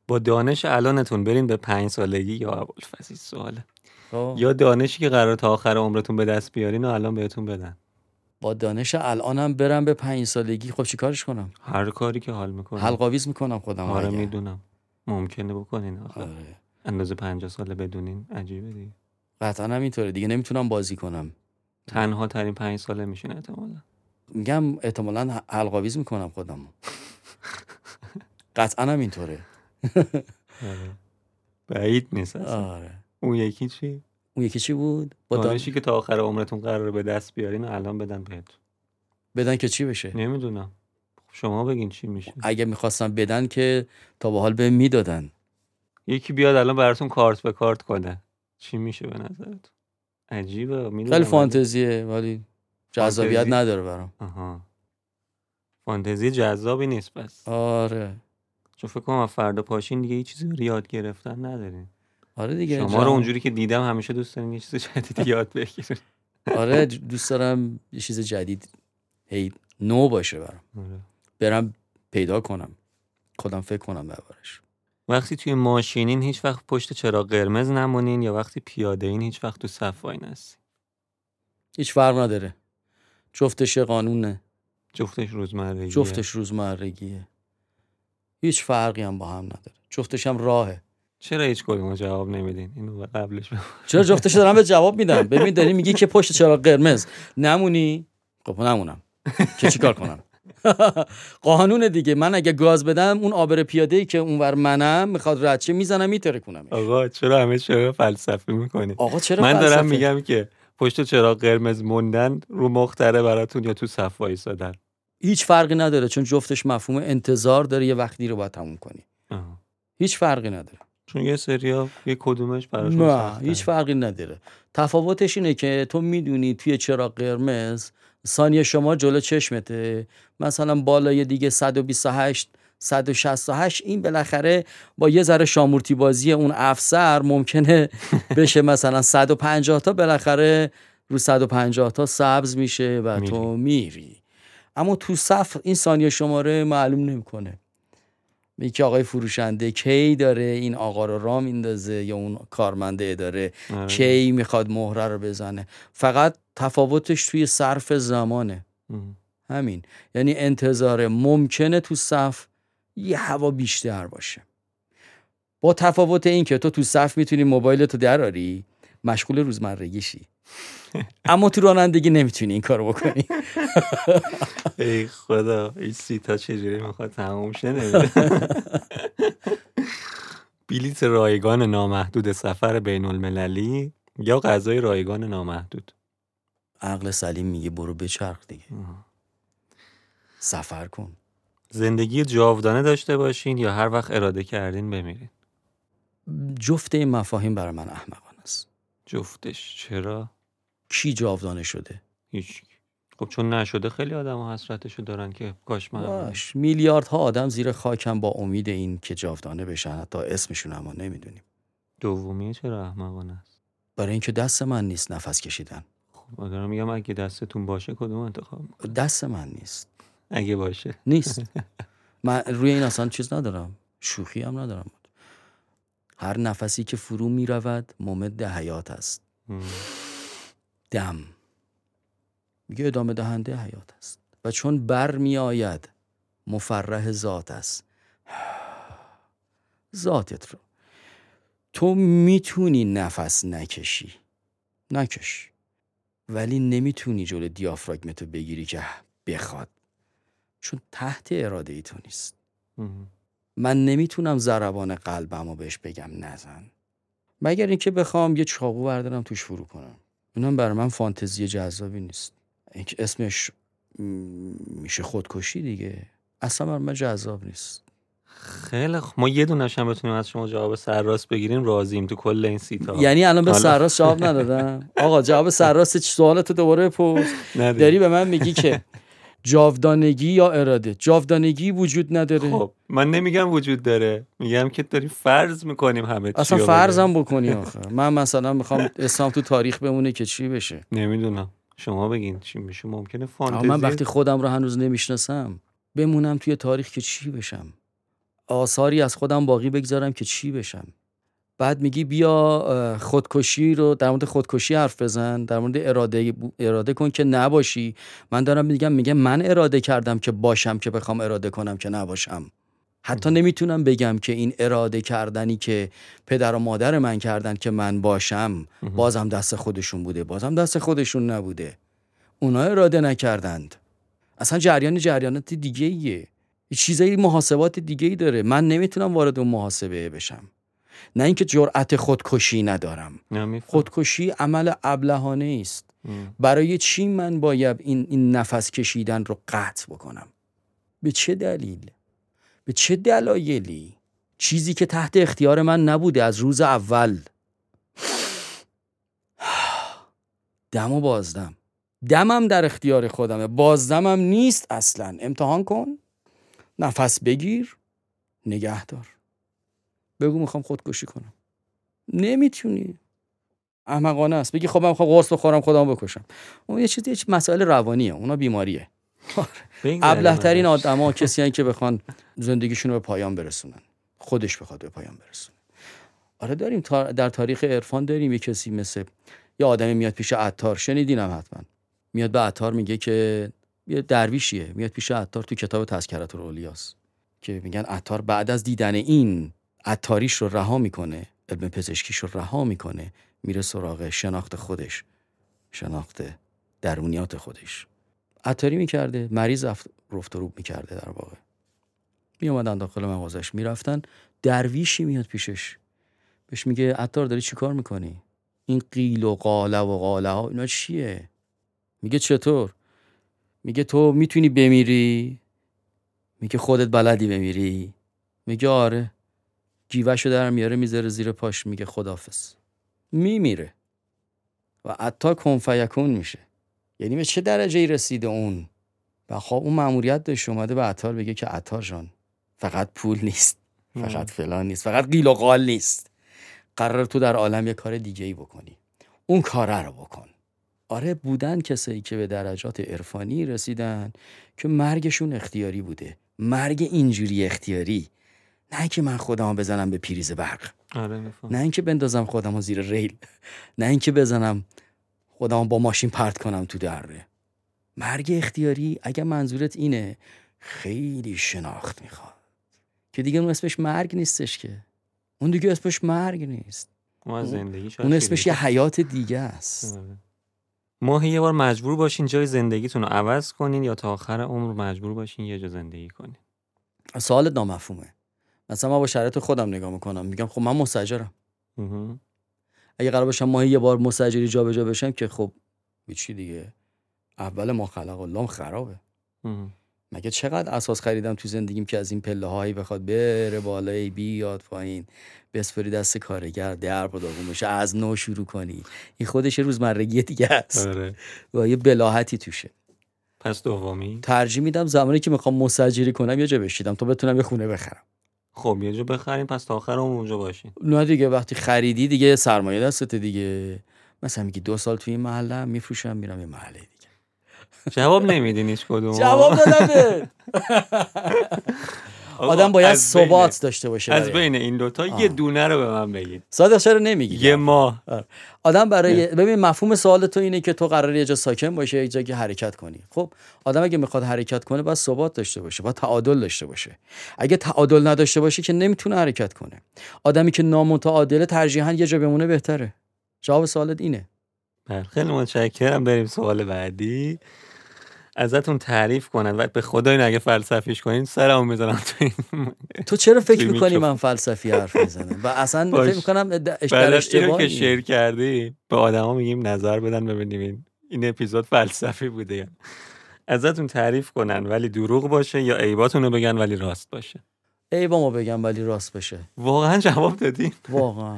Speaker 1: با دانش الانتون برین به پنج سالگی یا ابوالفضل سواله. خب. یا دانشی که قرار تا آخر عمرتون به دست بیارین و الان بهتون بدن.
Speaker 2: با دانش الانم برم به پنج سالگی. خب چی کارش کنم؟
Speaker 1: هر کاری که حال می‌کنم.
Speaker 2: حلقاویز می‌کنم خودم.
Speaker 1: آره می‌دونم. ممکنه بکنین آره. اندازه پنجاه ساله بدونین عجیبه دیگه.
Speaker 2: قطعا هم اینطوره دیگه. نمی‌تونم بازی کنم.
Speaker 1: تنها ترین پنج ساله میشین احتمالا.
Speaker 2: میگم احتمالا حلقاویز می‌کنم خودم. قطعا هم اینطوره.
Speaker 1: آره. بعید نیست
Speaker 2: آره.
Speaker 1: اون یکی چی؟
Speaker 2: اون یکی چی بود؟
Speaker 1: با دانشی که تا آخر عمرتون قرار به دست بیارین الان بدن بهت
Speaker 2: بدن که چی بشه؟
Speaker 1: نمی‌دونم. شما بگین چی میشه.
Speaker 2: اگه می‌خواستم بدن که تا به حال به می‌دادن.
Speaker 1: یکی بیاد الان براتون کارت به کارت کنه. چی میشه به نظرت؟ عجیبه
Speaker 2: خیلی فانتزیه ولی جذابیت نداره برام.
Speaker 1: آها. فانتزی جذابی نیست پس
Speaker 2: آره.
Speaker 1: چون فکر کنم فردا پاشین دیگه هیچ چیزی رو یاد گرفتن ندارین.
Speaker 2: آره دیگه
Speaker 1: شما رو اونجوری که دیدم همیشه دوست دارین یه چیز جدید یاد بگیرین
Speaker 2: آره دوست دارم یه چیز جدید هی نو باشه برام. آره. برم پیدا کنم. خودم فکر کنم دربارش.
Speaker 1: وقتی توی ماشینین هیچ وقت پشت چراغ قرمز نمونین یا وقتی پیاده این هیچ وقت تو صف وای
Speaker 2: هیچ فرق نداره. جفتش قانونه.
Speaker 1: جفتش روزمرگیه.
Speaker 2: جفتش روزمرگیه. هیچ فرقی هم با هم نداره. جفتش هم راهه.
Speaker 1: چرا هیچ کدوم جواب نمیدین؟ اینو قبلش
Speaker 2: چرا جفتش دارم به جواب میدم؟ ببین داری میگی که پشت چراغ قرمز. نمونی؟ خب نمونم. که چیکار کنم؟ قانون دیگه. من اگه گاز بدم اون آبر پیاده ای که اونور منم می‌خواد ردشه می‌زنم میتره کنم
Speaker 1: آقا چرا همه چرا فلسفی می‌کنی؟
Speaker 2: آقا چرا
Speaker 1: من دارم میگم که پشت چراغ قرمز موندن رو مختره براتون یا تو صف وایسادن.
Speaker 2: هیچ فرقی نداره چون جفتش مفهوم انتظار داره یه وقتی رو باید تموم کنی. هیچ فرقی نداره.
Speaker 1: چون یه سریا یه کدومش براشون
Speaker 2: نه هیچ فرقی نداره. تفاوتش اینه که تو می‌دونی توی چراغ قرمز ثانیه شما جلو چشمته. مثلا بالای دیگه 128 168 این بالاخره با یه ذره شامورتی بازی اون افسر ممکنه بشه مثلا 150 تا بالاخره رو 150 تا سبز میشه و میری. تو میری. اما تو صف این ثانیه شماره معلوم نمی‌کنه. یکی آقای فروشنده کی داره؟ این آقا رو را میندازه یا اون کارمنده اداره آره. کی می‌خواد مهره رو بزنه؟ فقط تفاوتش توی صرف زمانه. همین. یعنی انتظار ممکنه تو صف یه هوا بیشتر باشه. با تفاوت این که تو تو صف می‌تونی موبایل تو دراری مشغول روزمرگیشی. اما تو رانندگی نمی‌تونی این کارو بکنی.
Speaker 1: ای خدا این سیتا چجوری می‌خواد تموم شه؟ بلیت رایگان نامحدود سفر بین المللی یا غذای رایگان نامحدود؟
Speaker 2: عقل سلیم میگه برو بچرخ دیگه. سفر کن.
Speaker 1: زندگی جاودانه داشته باشین یا هر وقت اراده کردین بمیرین؟
Speaker 2: جفت این مفاهیم برای من احمقانه است.
Speaker 1: جفتش. چرا؟
Speaker 2: کی جاودانه شده؟
Speaker 1: هیچ. خب چون نشده خیلی آدم ها حسرتشو دارن که کاش من
Speaker 2: باش میلیاردها آدم زیر خاکم با امید این که جاودانه بشن. حتی اسمشون اما نمی‌دونیم.
Speaker 1: دومی چرا احمقانه است؟
Speaker 2: برای اینکه دست من نیست نفس کشیدن.
Speaker 1: خب دارم میگم اگه دستتون باشه کدوم انتخاب؟
Speaker 2: دست من نیست.
Speaker 1: اگه باشه.
Speaker 2: نیست. من روی این اصلا چیز ندارم. شوخی هم ندارم. هر نفسی که فرو می رود ممد حیات است. دم. میگه ادامه دهنده حیات است. و چون بر می آید مفرح ذات است. ذاتت رو. تو می‌تونی نفس نکشی. نکش. ولی نمی‌تونی جلو دیافراگمتو بگیری که بخواد. چون تحت اراده ای تو نیست. من نمی‌تونم ضربان قلبم رو بهش بگم نزن. مگر اینکه بخوام یه چاقو بردارم توش فرو کنم. اینم برای من فانتزی جذابی نیست. اینکه اسمش میشه خودکشی دیگه. اصلا برای من جذاب نیست.
Speaker 1: خیلی خب ما یه دونش هم بتونیم از شما جواب سرراست بگیریم راضیم تو کل این سیتا
Speaker 2: یعنی الان به سرراست جواب ندادم. آقا جواب سرراست سوالتو دوباره بپرس.
Speaker 1: نداری.
Speaker 2: داری به من میگی که جاودانگی یا اراده؟ جاودانگی وجود نداره.
Speaker 1: خب من نمیگم وجود داره میگم که داری فرض می‌کنیم همه چی
Speaker 2: اصلا فرضم بکنی آخه. من مثلا می‌خوام اسلام تو تاریخ بمونه که چی بشه.
Speaker 1: نمی‌دونم. شما بگین چی میشه. ممکنه فانتزی
Speaker 2: من وقتی خودم رو هنوز نمی‌شناسم بمونم توی تاریخ که چی بشم؟ آثاری از خودم باقی بگذارم که چی بشم؟ بعد میگی بیا خودکشی رو در مورد خودکشی حرف بزن در مورد اراده اراده کن که نباشی. من دارم میگم میگه من اراده کردم که باشم که بخوام اراده کنم که نباشم. حتی نمی‌تونم بگم که این اراده کردنی که پدر و مادر من کردن که من باشم بازم دست خودشون بوده بازم دست خودشون نبوده. اونا اراده نکردند. اصلا جریان جریانات دیگه ایه چیزایی محاسبات دیگه ای داره. من نمی‌تونم وارد اون محاسبه بشم. نه اینکه جرأت خودکشی ندارم. خودکشی عمل ابلهانه است. برای چی من باید این, این نفس کشیدن رو قطع بکنم؟ به چه دلیل؟ به چه دلایلی؟ چیزی که تحت اختیار من نبوده از روز اول. دم و بازدم. دمم در اختیار خودمه. بازدمم نیست اصلا. امتحان کن. نفس بگیر. نگه دار بگو می‌خوام خودکشی کنم. نمی‌تونی. احمقانه است. بگی خب من می‌خوام قرص بخورم خودم بکشم. اون یه چیزی یه مسائل روانیه. اونا بیماریه. ابله ترین. آدما کسی که بخوان زندگیشون رو به پایان برسونن. خودش بخواد به پایان برسونه. آره داریم در تاریخ عرفان داریم یه کسی مثل یه آدمی میاد پیش عطار. شنیدینم حتما. میاد به عطار میگه که یه درویشیه. میاد پیش عطار تو کتاب تذکرت الاولیاس که میگن عطار بعد از دیدن این عطاریش رو رها می‌کنه علم پزشکیش رو رها می‌کنه میره سراغ شناخت خودش شناخت درونیات خودش. عطاری می‌کرده مریض رفت و روب می‌کرده در واقع. می اومدن داخل مغازش می‌رفتن درویشی میاد پیشش. بهش میگه عطار داری چی کار می‌کنی؟ این قیل و قاله و قاله ها اینا چیه؟ میگه چطور؟ میگه تو می‌تونی بمیری؟ میگه خودت بلدی بمیری؟ میگه آره. گیوهشو در میاره می‌ذاره زیر پاش میگه خدافز میمیره. و عطار کنفیکون میشه. یعنی به چه درجه ای رسیده اون؟ و خب اون مأموریت داشت اومده به عطار بگه که عطار جان فقط پول نیست فقط فلان نیست فقط قیل و قال نیست. قرار تو در عالم یه کار دیگه ای بکنی. اون کاره رو بکن. آره بودن کسایی که به درجات عرفانی رسیدن که مرگشون اختیاری بوده. مرگ اینجوری اختیاری. نه که من خودم بزنم به پریز برق.
Speaker 1: آره
Speaker 2: نه اینکه بندازم خودم زیر ریل. نه اینکه بزنم خودم با ماشین پرت کنم تو دره. مرگ اختیاری اگه منظورت اینه خیلی شناخت می‌خواد. که دیگه اون اسمش مرگ نیستش که. اون دیگه اسمش مرگ نیست.
Speaker 1: ما زندگی
Speaker 2: اون اسمش یه حیات دیگه است.
Speaker 1: آره. ماهی یه بار مجبور باشین جای زندگیتون رو عوض کنین یا تا آخر عمر مجبور باشین یه جا زندگی کنین.
Speaker 2: سوالت نامفهومه. مثلا من با شرایط خودم نگاه می‌کنم. میگم خب من مستاجرم.
Speaker 1: مهم.
Speaker 2: اگه قرار باشم ماهی یه بار مستاجری جابجا بشم که خب چی دیگه. اول ما خلق الله خرابه. مگه چقدر اساس خریدم تو زندگیم که از این پله هایی بخواد بره بالای بیاد پایین بسپری دست کارگر درب و داغون بشه از نو شروع کنی. این خودش روزمرگی دیگه است.
Speaker 1: آره.
Speaker 2: و یه بلاحتی توشه.
Speaker 1: پس دومی؟
Speaker 2: ترجیح میدم زمانی که می‌خوام مسجری کنم یه جا بشیدم تا بتونم یه خونه بخرم.
Speaker 1: خب یه جا بخریم پس تا آخر هم اونجا باشین
Speaker 2: نه دیگه وقتی خریدی دیگه سرمایه دستت دیگه. مثلا میگی دو سال توی این محله میفروشم میرم یه محله دیگه.
Speaker 1: جواب نمیدین هیچ کدوم
Speaker 2: جواب دادم آدم باید ثبات داشته باشه
Speaker 1: از بین این دوتا. یه دونه رو به من بگید.
Speaker 2: صادق چرا نمیگی؟
Speaker 1: یه ماه.
Speaker 2: آدم برای ببین مفهوم سوال تو اینه که تو قراره یه جا ساکن باشه یه جایی حرکت کنی. خب آدم اگه می‌خواد حرکت کنه باید ثبات داشته باشه باید تعادل داشته باشه. اگه تعادل نداشته باشه که نمی‌تونه حرکت کنه. آدمی که نامتعادله ترجیحاً یه جا بمونه بهتره. جواب سوالت اینه.
Speaker 1: بله، خیلی متشکرم. بریم سوال بعدی. ازتون تعریف کنن. و به خدا این اگه فلسفیش کنین سرمو می‌زنم تو این
Speaker 2: تو چرا فکر می‌کنی. من فلسفی حرف می‌زنم؟ و اصلا. فکر می‌کنم در
Speaker 1: اینو که شیر کردی به آدما میگیم نظر بدن ببینیم این اپیزود فلسفی بوده یا ازتون تعریف کنن ولی دروغ باشه یا عیباتون رو بگن ولی راست باشه.
Speaker 2: ای با ما بگم ولی راست بشه
Speaker 1: واقعا جواب دادین.
Speaker 2: واقعا.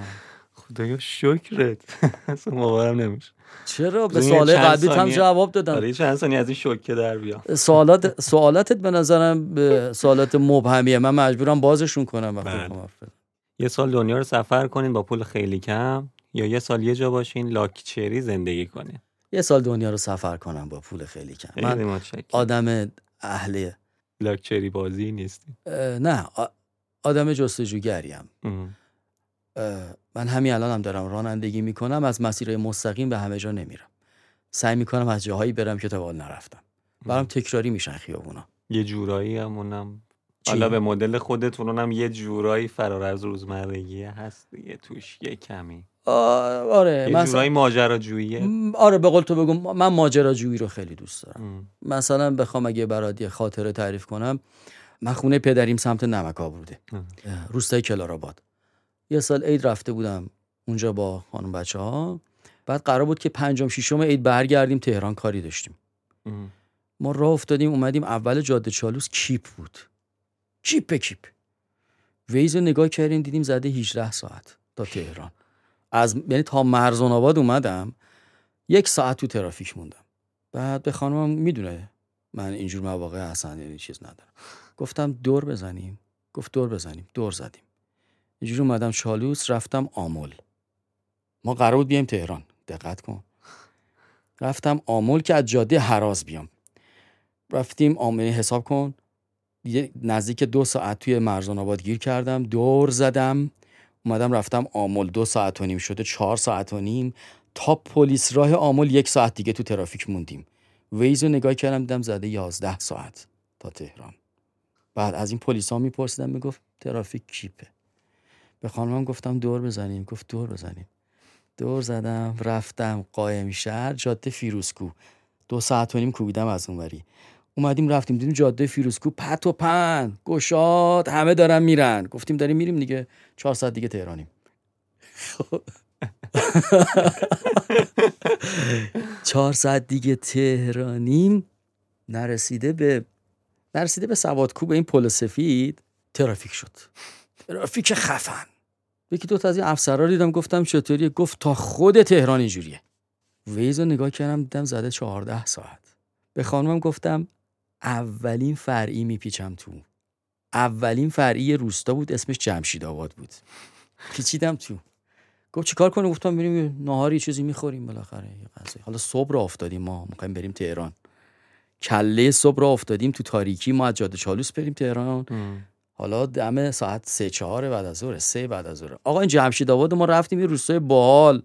Speaker 1: خدایا شکرت. اصلا باورم نمیشه.
Speaker 2: چرا؟ به سوال
Speaker 1: چند
Speaker 2: قبلیت هم. جواب دادم
Speaker 1: آره چند ثانیه از این شوکه در بیام.
Speaker 2: سوالات سوالاتت به نظرم سوالات مبهمیه. من مجبورم بازشون کنم وقتی
Speaker 1: بله. یه سال دنیا رو سفر کنین با پول خیلی کم یا یه سال یه جا باشین لاکچری زندگی کنین؟
Speaker 2: یه سال دنیا رو سفر کنم با پول خیلی کم. من آدم اهل
Speaker 1: لاکچری بازی نیستین.
Speaker 2: اه، نه آدم جستجوگریم من همین الانم هم دارم رانندگی می‌کنم از مسیرهای مستقیم به همه جا نمیرم. سعی می‌کنم از جاهایی برم که تا حال نرفتم. برام تکراری میشن خیابونا.
Speaker 1: یه جورایی همونم؟ حالا به مدل خودتون هم یه جورایی فرار از روزمرگی هست دیگه توش یه کمی.
Speaker 2: آره
Speaker 1: یه
Speaker 2: مثلا
Speaker 1: جورایی ماجراجوییه؟
Speaker 2: آره به قول تو بگم من ماجراجویی رو خیلی دوست دارم.
Speaker 1: ام.
Speaker 2: مثلا بخوام اگه برات یه خاطره تعریف کنم من خونه پدریم سمت نمک بوده. روستای کلارآباد یه سال عید رفته بودم اونجا با خانم بچه ها بعد قرار بود که پنجم ششم عید برگردیم تهران کاری داشتیم.
Speaker 1: ام.
Speaker 2: ما راه افتادیم اومدیم اول جاده چالوس کیپ بود. کیپ کیپ. Waze رو نگاه کردیم دیدیم زده 18 ساعت تا تهران. از یعنی تا مرزون آباد اومدم یک ساعت تو ترافیک موندم. بعد به خانمم می‌دونه من اینجور مواقع اصلا یعنی چیز ندارم. گفتم دور بزنیم. گفت دور بزنیم. دور زدیم. اینجوری اومدم چالوس رفتم آمل. ما قرار بود بیایم تهران. دقت کن. رفتم آمل که از جاده هراز بیام. رفتیم آمل حساب کن. نزدیک دو ساعت توی مرزان آباد گیر کردم دور زدم. اومدم رفتم آمل دو ساعت و نیم شده چهار ساعت و نیم. تا پلیس راه آمل یک ساعت دیگه تو ترافیک موندیم. Waze رو نگاه کردم دیدم زده یازده ساعت تا تهران. بعد از این پلیس ها میپرسیدم می‌گفت ترافیک کیپه. به خانمم گفتم دور بزنیم گفت دور بزنیم. دور زدم رفتم قائم شهر جاده فیروزکو دو ساعت و نیم کوبیدم از اونوری. اومدیم رفتیم دیدیم جاده فیروزکو پت و پهن. گشاد همه دارن میرن. گفتیم داریم میریم دیگه. چهار ساعت دیگه تهرانیم. خب. چهار ساعت دیگه تهرانیم. نرسیده به نرسیده به سوادکو به این پل سفید. ترافیک شد. ترافیک خفن. یکی دو تا از این افسرها رو دیدم گفتم چطوریه گفت تا خود تهران اینجوریه. ویز رو نگاه کردم دیدم زده چهارده ساعت. به خانمم گفتم اولین فرعی میپیچم تو. اولین فرعی روستا بود اسمش جمشید آباد بود. پیچیدم تو. گفت چیکار کنیم؟ گفتم بریم ناهاری چیزی می‌خوریم بالاخره حالا صبح را افتادیم ما می‌خوایم بریم تهران. کله صبح را افتادیم تو تاریکی ما از جاده چالوس بریم تهران.
Speaker 1: ام.
Speaker 2: حالا دم ساعت سه چهار بعد از ظهر سه بعد از ظهر. آقا این جمشید آباد ما رفتیم یه روستای باحال.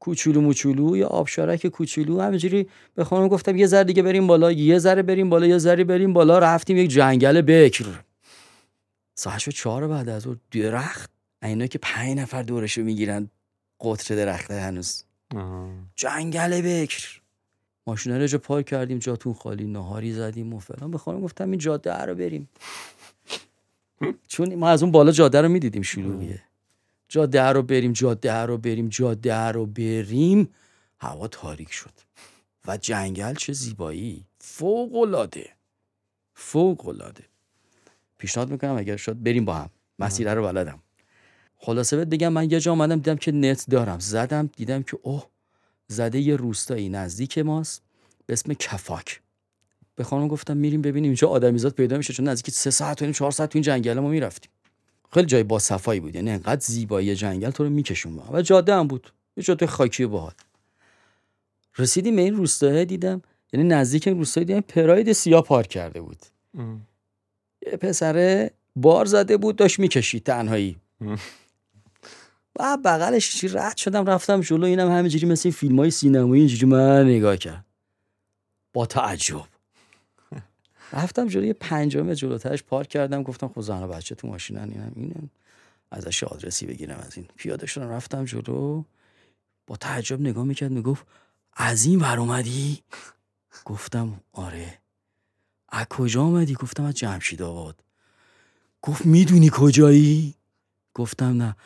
Speaker 2: کوچولو موچولو یا آبشارک کوچولو. همینجوری به خانم گفتم یه ذره دیگه بریم بالا یه ذره بریم بالا یه ذره بریم بالا. رفتیم یک جنگل بکر. ساعت شد چهار بعد از ظهر. درخت. اینا که پنج نفر دورشو می‌گیرن. قطر درخته هنوز.
Speaker 1: آها.
Speaker 2: جنگل بکر. ماشینا رو جا پارک کردیم جاتون خالی. نهاری زدیم و فلان. به خانم گفتم این جاده رو بریم. چون ما از اون بالا جاده رو می‌دیدیم شلوغیه. جاده رو بریم جاده رو بریم جاده رو بریم. هوا تاریک شد. و جنگل چه زیبایی. فوق العاده فوق العاده پیشنهاد می‌کنم اگر شد بریم با هم. مسیر رو بلدم. خلاصه بهت بگم من یه جا آمدم دیدم که نت دارم. زدم دیدم که اوه زده یه روستایی نزدیک ماست. به اسم کفاک. به خانم گفتم میریم ببینیم اینجا آدمیزاد پیدا میشه چون نزدیک سه ساعت و نیم چهار ساعت تو این جنگل ما می‌رفتیم. خیلی جای با صفایی بود یعنی انقدر زیبایی جنگل تو رو میکشون و جاده هم بود یه جاده خاکی باحال. رسیدیم به این روستاه دیدم یعنی نزدیک این روستاه دیدم پراید سیاه پارک کرده بود.
Speaker 1: ام.
Speaker 2: یه پسره بار زده بود داشت می‌کشید تنهایی. و بغلش چی رد شدم رفتم جلو اینم همینجوری مثل فیلم های سینمایی اینجوری من نگاه کرد با تعجب. رفتم جلو یه پنجمه جلوترش پارک کردم گفتم خب زن و بچه تو ماشینن اینم اینم ازش آدرسی بگیرم از این پیاده شدم رفتم جلو. با تعجب نگاه می‌کرد می‌گفت از این ور اومدی؟ گفتم آره. از کجا آمدی گفتم از جمشید آباد. گفت می‌دونی کجایی؟ گفتم نه.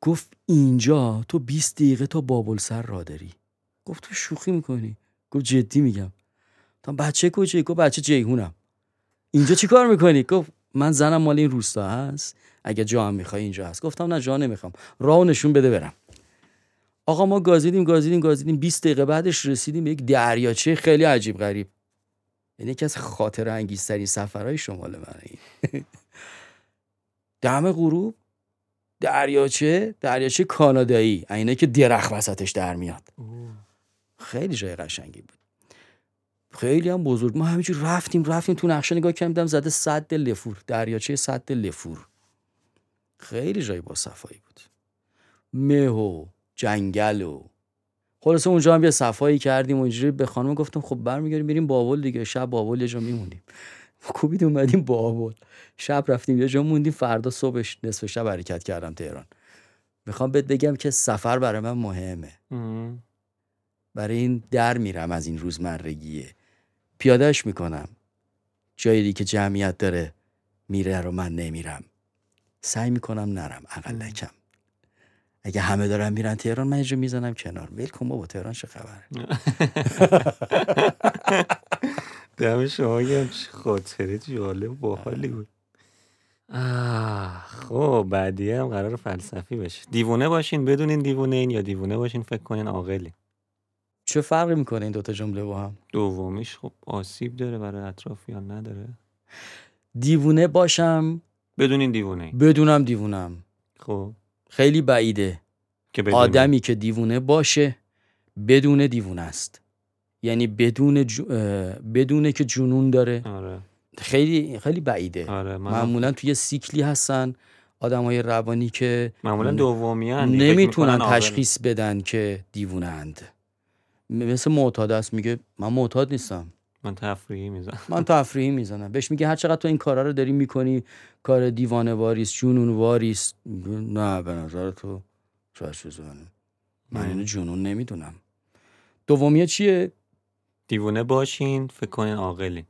Speaker 2: گفت اینجا تو 20 دقیقه تا بابل سر را داری. گفت تو شوخی می‌کنی. گفت جدی میگم. بچه کجایی؟ گفت بچه جیهونم. اینجا چی کار می‌کنی؟ گفت من زنم مال این روستا هست. اگه جا هم می‌خوای اینجا هست. گفتم نه جا نمی‌خوام. راهو نشون بده برم. آقا ما گازیدیم گازیدیم گازیدیم. 20 دقیقه بعدش رسیدیم به یک دریاچه خیلی عجیب غریب. یعنی یکی از خاطر انگیزترین سفرهای شمال من دم غروب دریاچه دریاچه کانادایی. اینه که درخت وسطش در میاد. خیلی جای قشنگی بود. خیلی هم بزرگ. ما همینجور رفتیم رفتیم تو نقشه نگاه کردم دیدم زده صد لفور دریاچه صد لفور. خیلی جای با صفایی بود. مه و جنگل و خلاصه اونجا هم یه صفایی کردیم و اینجوری به خانم گفتم خب برمیگردیم میریم بابل دیگه شب بابل یه جا میمونیم کوبید اومدیم بابل. شب رفتیم یه جا موندیم فردا صبحش نصف شب حرکت کردم تهران. می‌خوام بهت بگم که سفر برای من مهمه. برای این در میرم از این روزمرگیه. پیادهش می‌کنم. جایی که جمعیت داره میره رو من نمیرم. سعی می‌کنم نرم اقلکم اگه همه دارن میرن تهران من اینجا می‌زنم کنار. ول کن بابا تهران چه خبره؟
Speaker 1: دم شما چه خاطره جالب و باحالی بود. خب بعدی هم قرار فلسفی بشه. دیوونه باشین بدونین دیوونه این یا دیوونه باشین فکر کنین عاقلی.
Speaker 2: چه فرقی می‌کنه این دوتا جمله با هم
Speaker 1: دومیش خب آسیب داره برای اطرافیان نداره
Speaker 2: دیوونه باشم
Speaker 1: بدونین دیوونه ای.
Speaker 2: بدونم دیوونم
Speaker 1: خب
Speaker 2: خیلی بعیده
Speaker 1: که.
Speaker 2: آدمی که دیوونه باشه بدون دیوونه است یعنی بدون. اه، بدونه که جنون داره
Speaker 1: آره
Speaker 2: خیلی خیلی بعیده
Speaker 1: آره من
Speaker 2: معمولا توی سیکلی هستن آدم های روانی که
Speaker 1: معمولا دومی هن. فکر
Speaker 2: نمی‌تونن. تشخیص بدن که دیوونند مثل معتاد است میگه من معتاد نیستم.
Speaker 1: من تفریحی می‌زنم.
Speaker 2: من تفریحی می‌زنم. بهش میگه هر چقدر تو این کارا رو داری می‌کنی کار دیوانه واریست جنون واریست میگه نه به نظر تو چیزونه من اینو جنون نمی‌دونم. دومیه چیه؟
Speaker 1: دیوونه باشین فکر کنین عاقلین.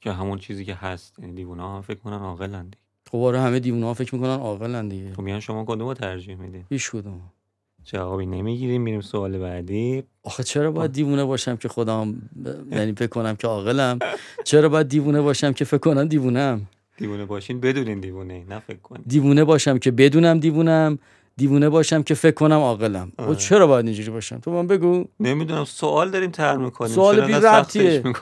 Speaker 1: که همون چیزی که هست. یعنی دیوونه ها فکر کنن عاقلن.
Speaker 2: خب آره همه دیوونه ها فکر می‌کنن عاقلن دیگه.
Speaker 1: خب میان شما کدومو ترجیح میدین؟
Speaker 2: هیچ کدوم
Speaker 1: جوابی نمی‌گیریم میریم سوال بعدی.
Speaker 2: آخه چرا باید دیوونه باشم که خودم یعنی فکر کنم که عاقلم؟ چرا باید دیوونه باشم که فکر کنم دیوونم؟
Speaker 1: دیوونه باشین بدونین دیوونه نه فکر کنین.
Speaker 2: دیوونه باشم که بدونم دیوونم دیوونه باشم که فکر کنم عاقلم. و. چرا باید اینجوری باشم؟ تو من بگو.
Speaker 1: نمی‌دونم سوال داریم طرح می‌کنیم.
Speaker 2: سوال بی ربطیه.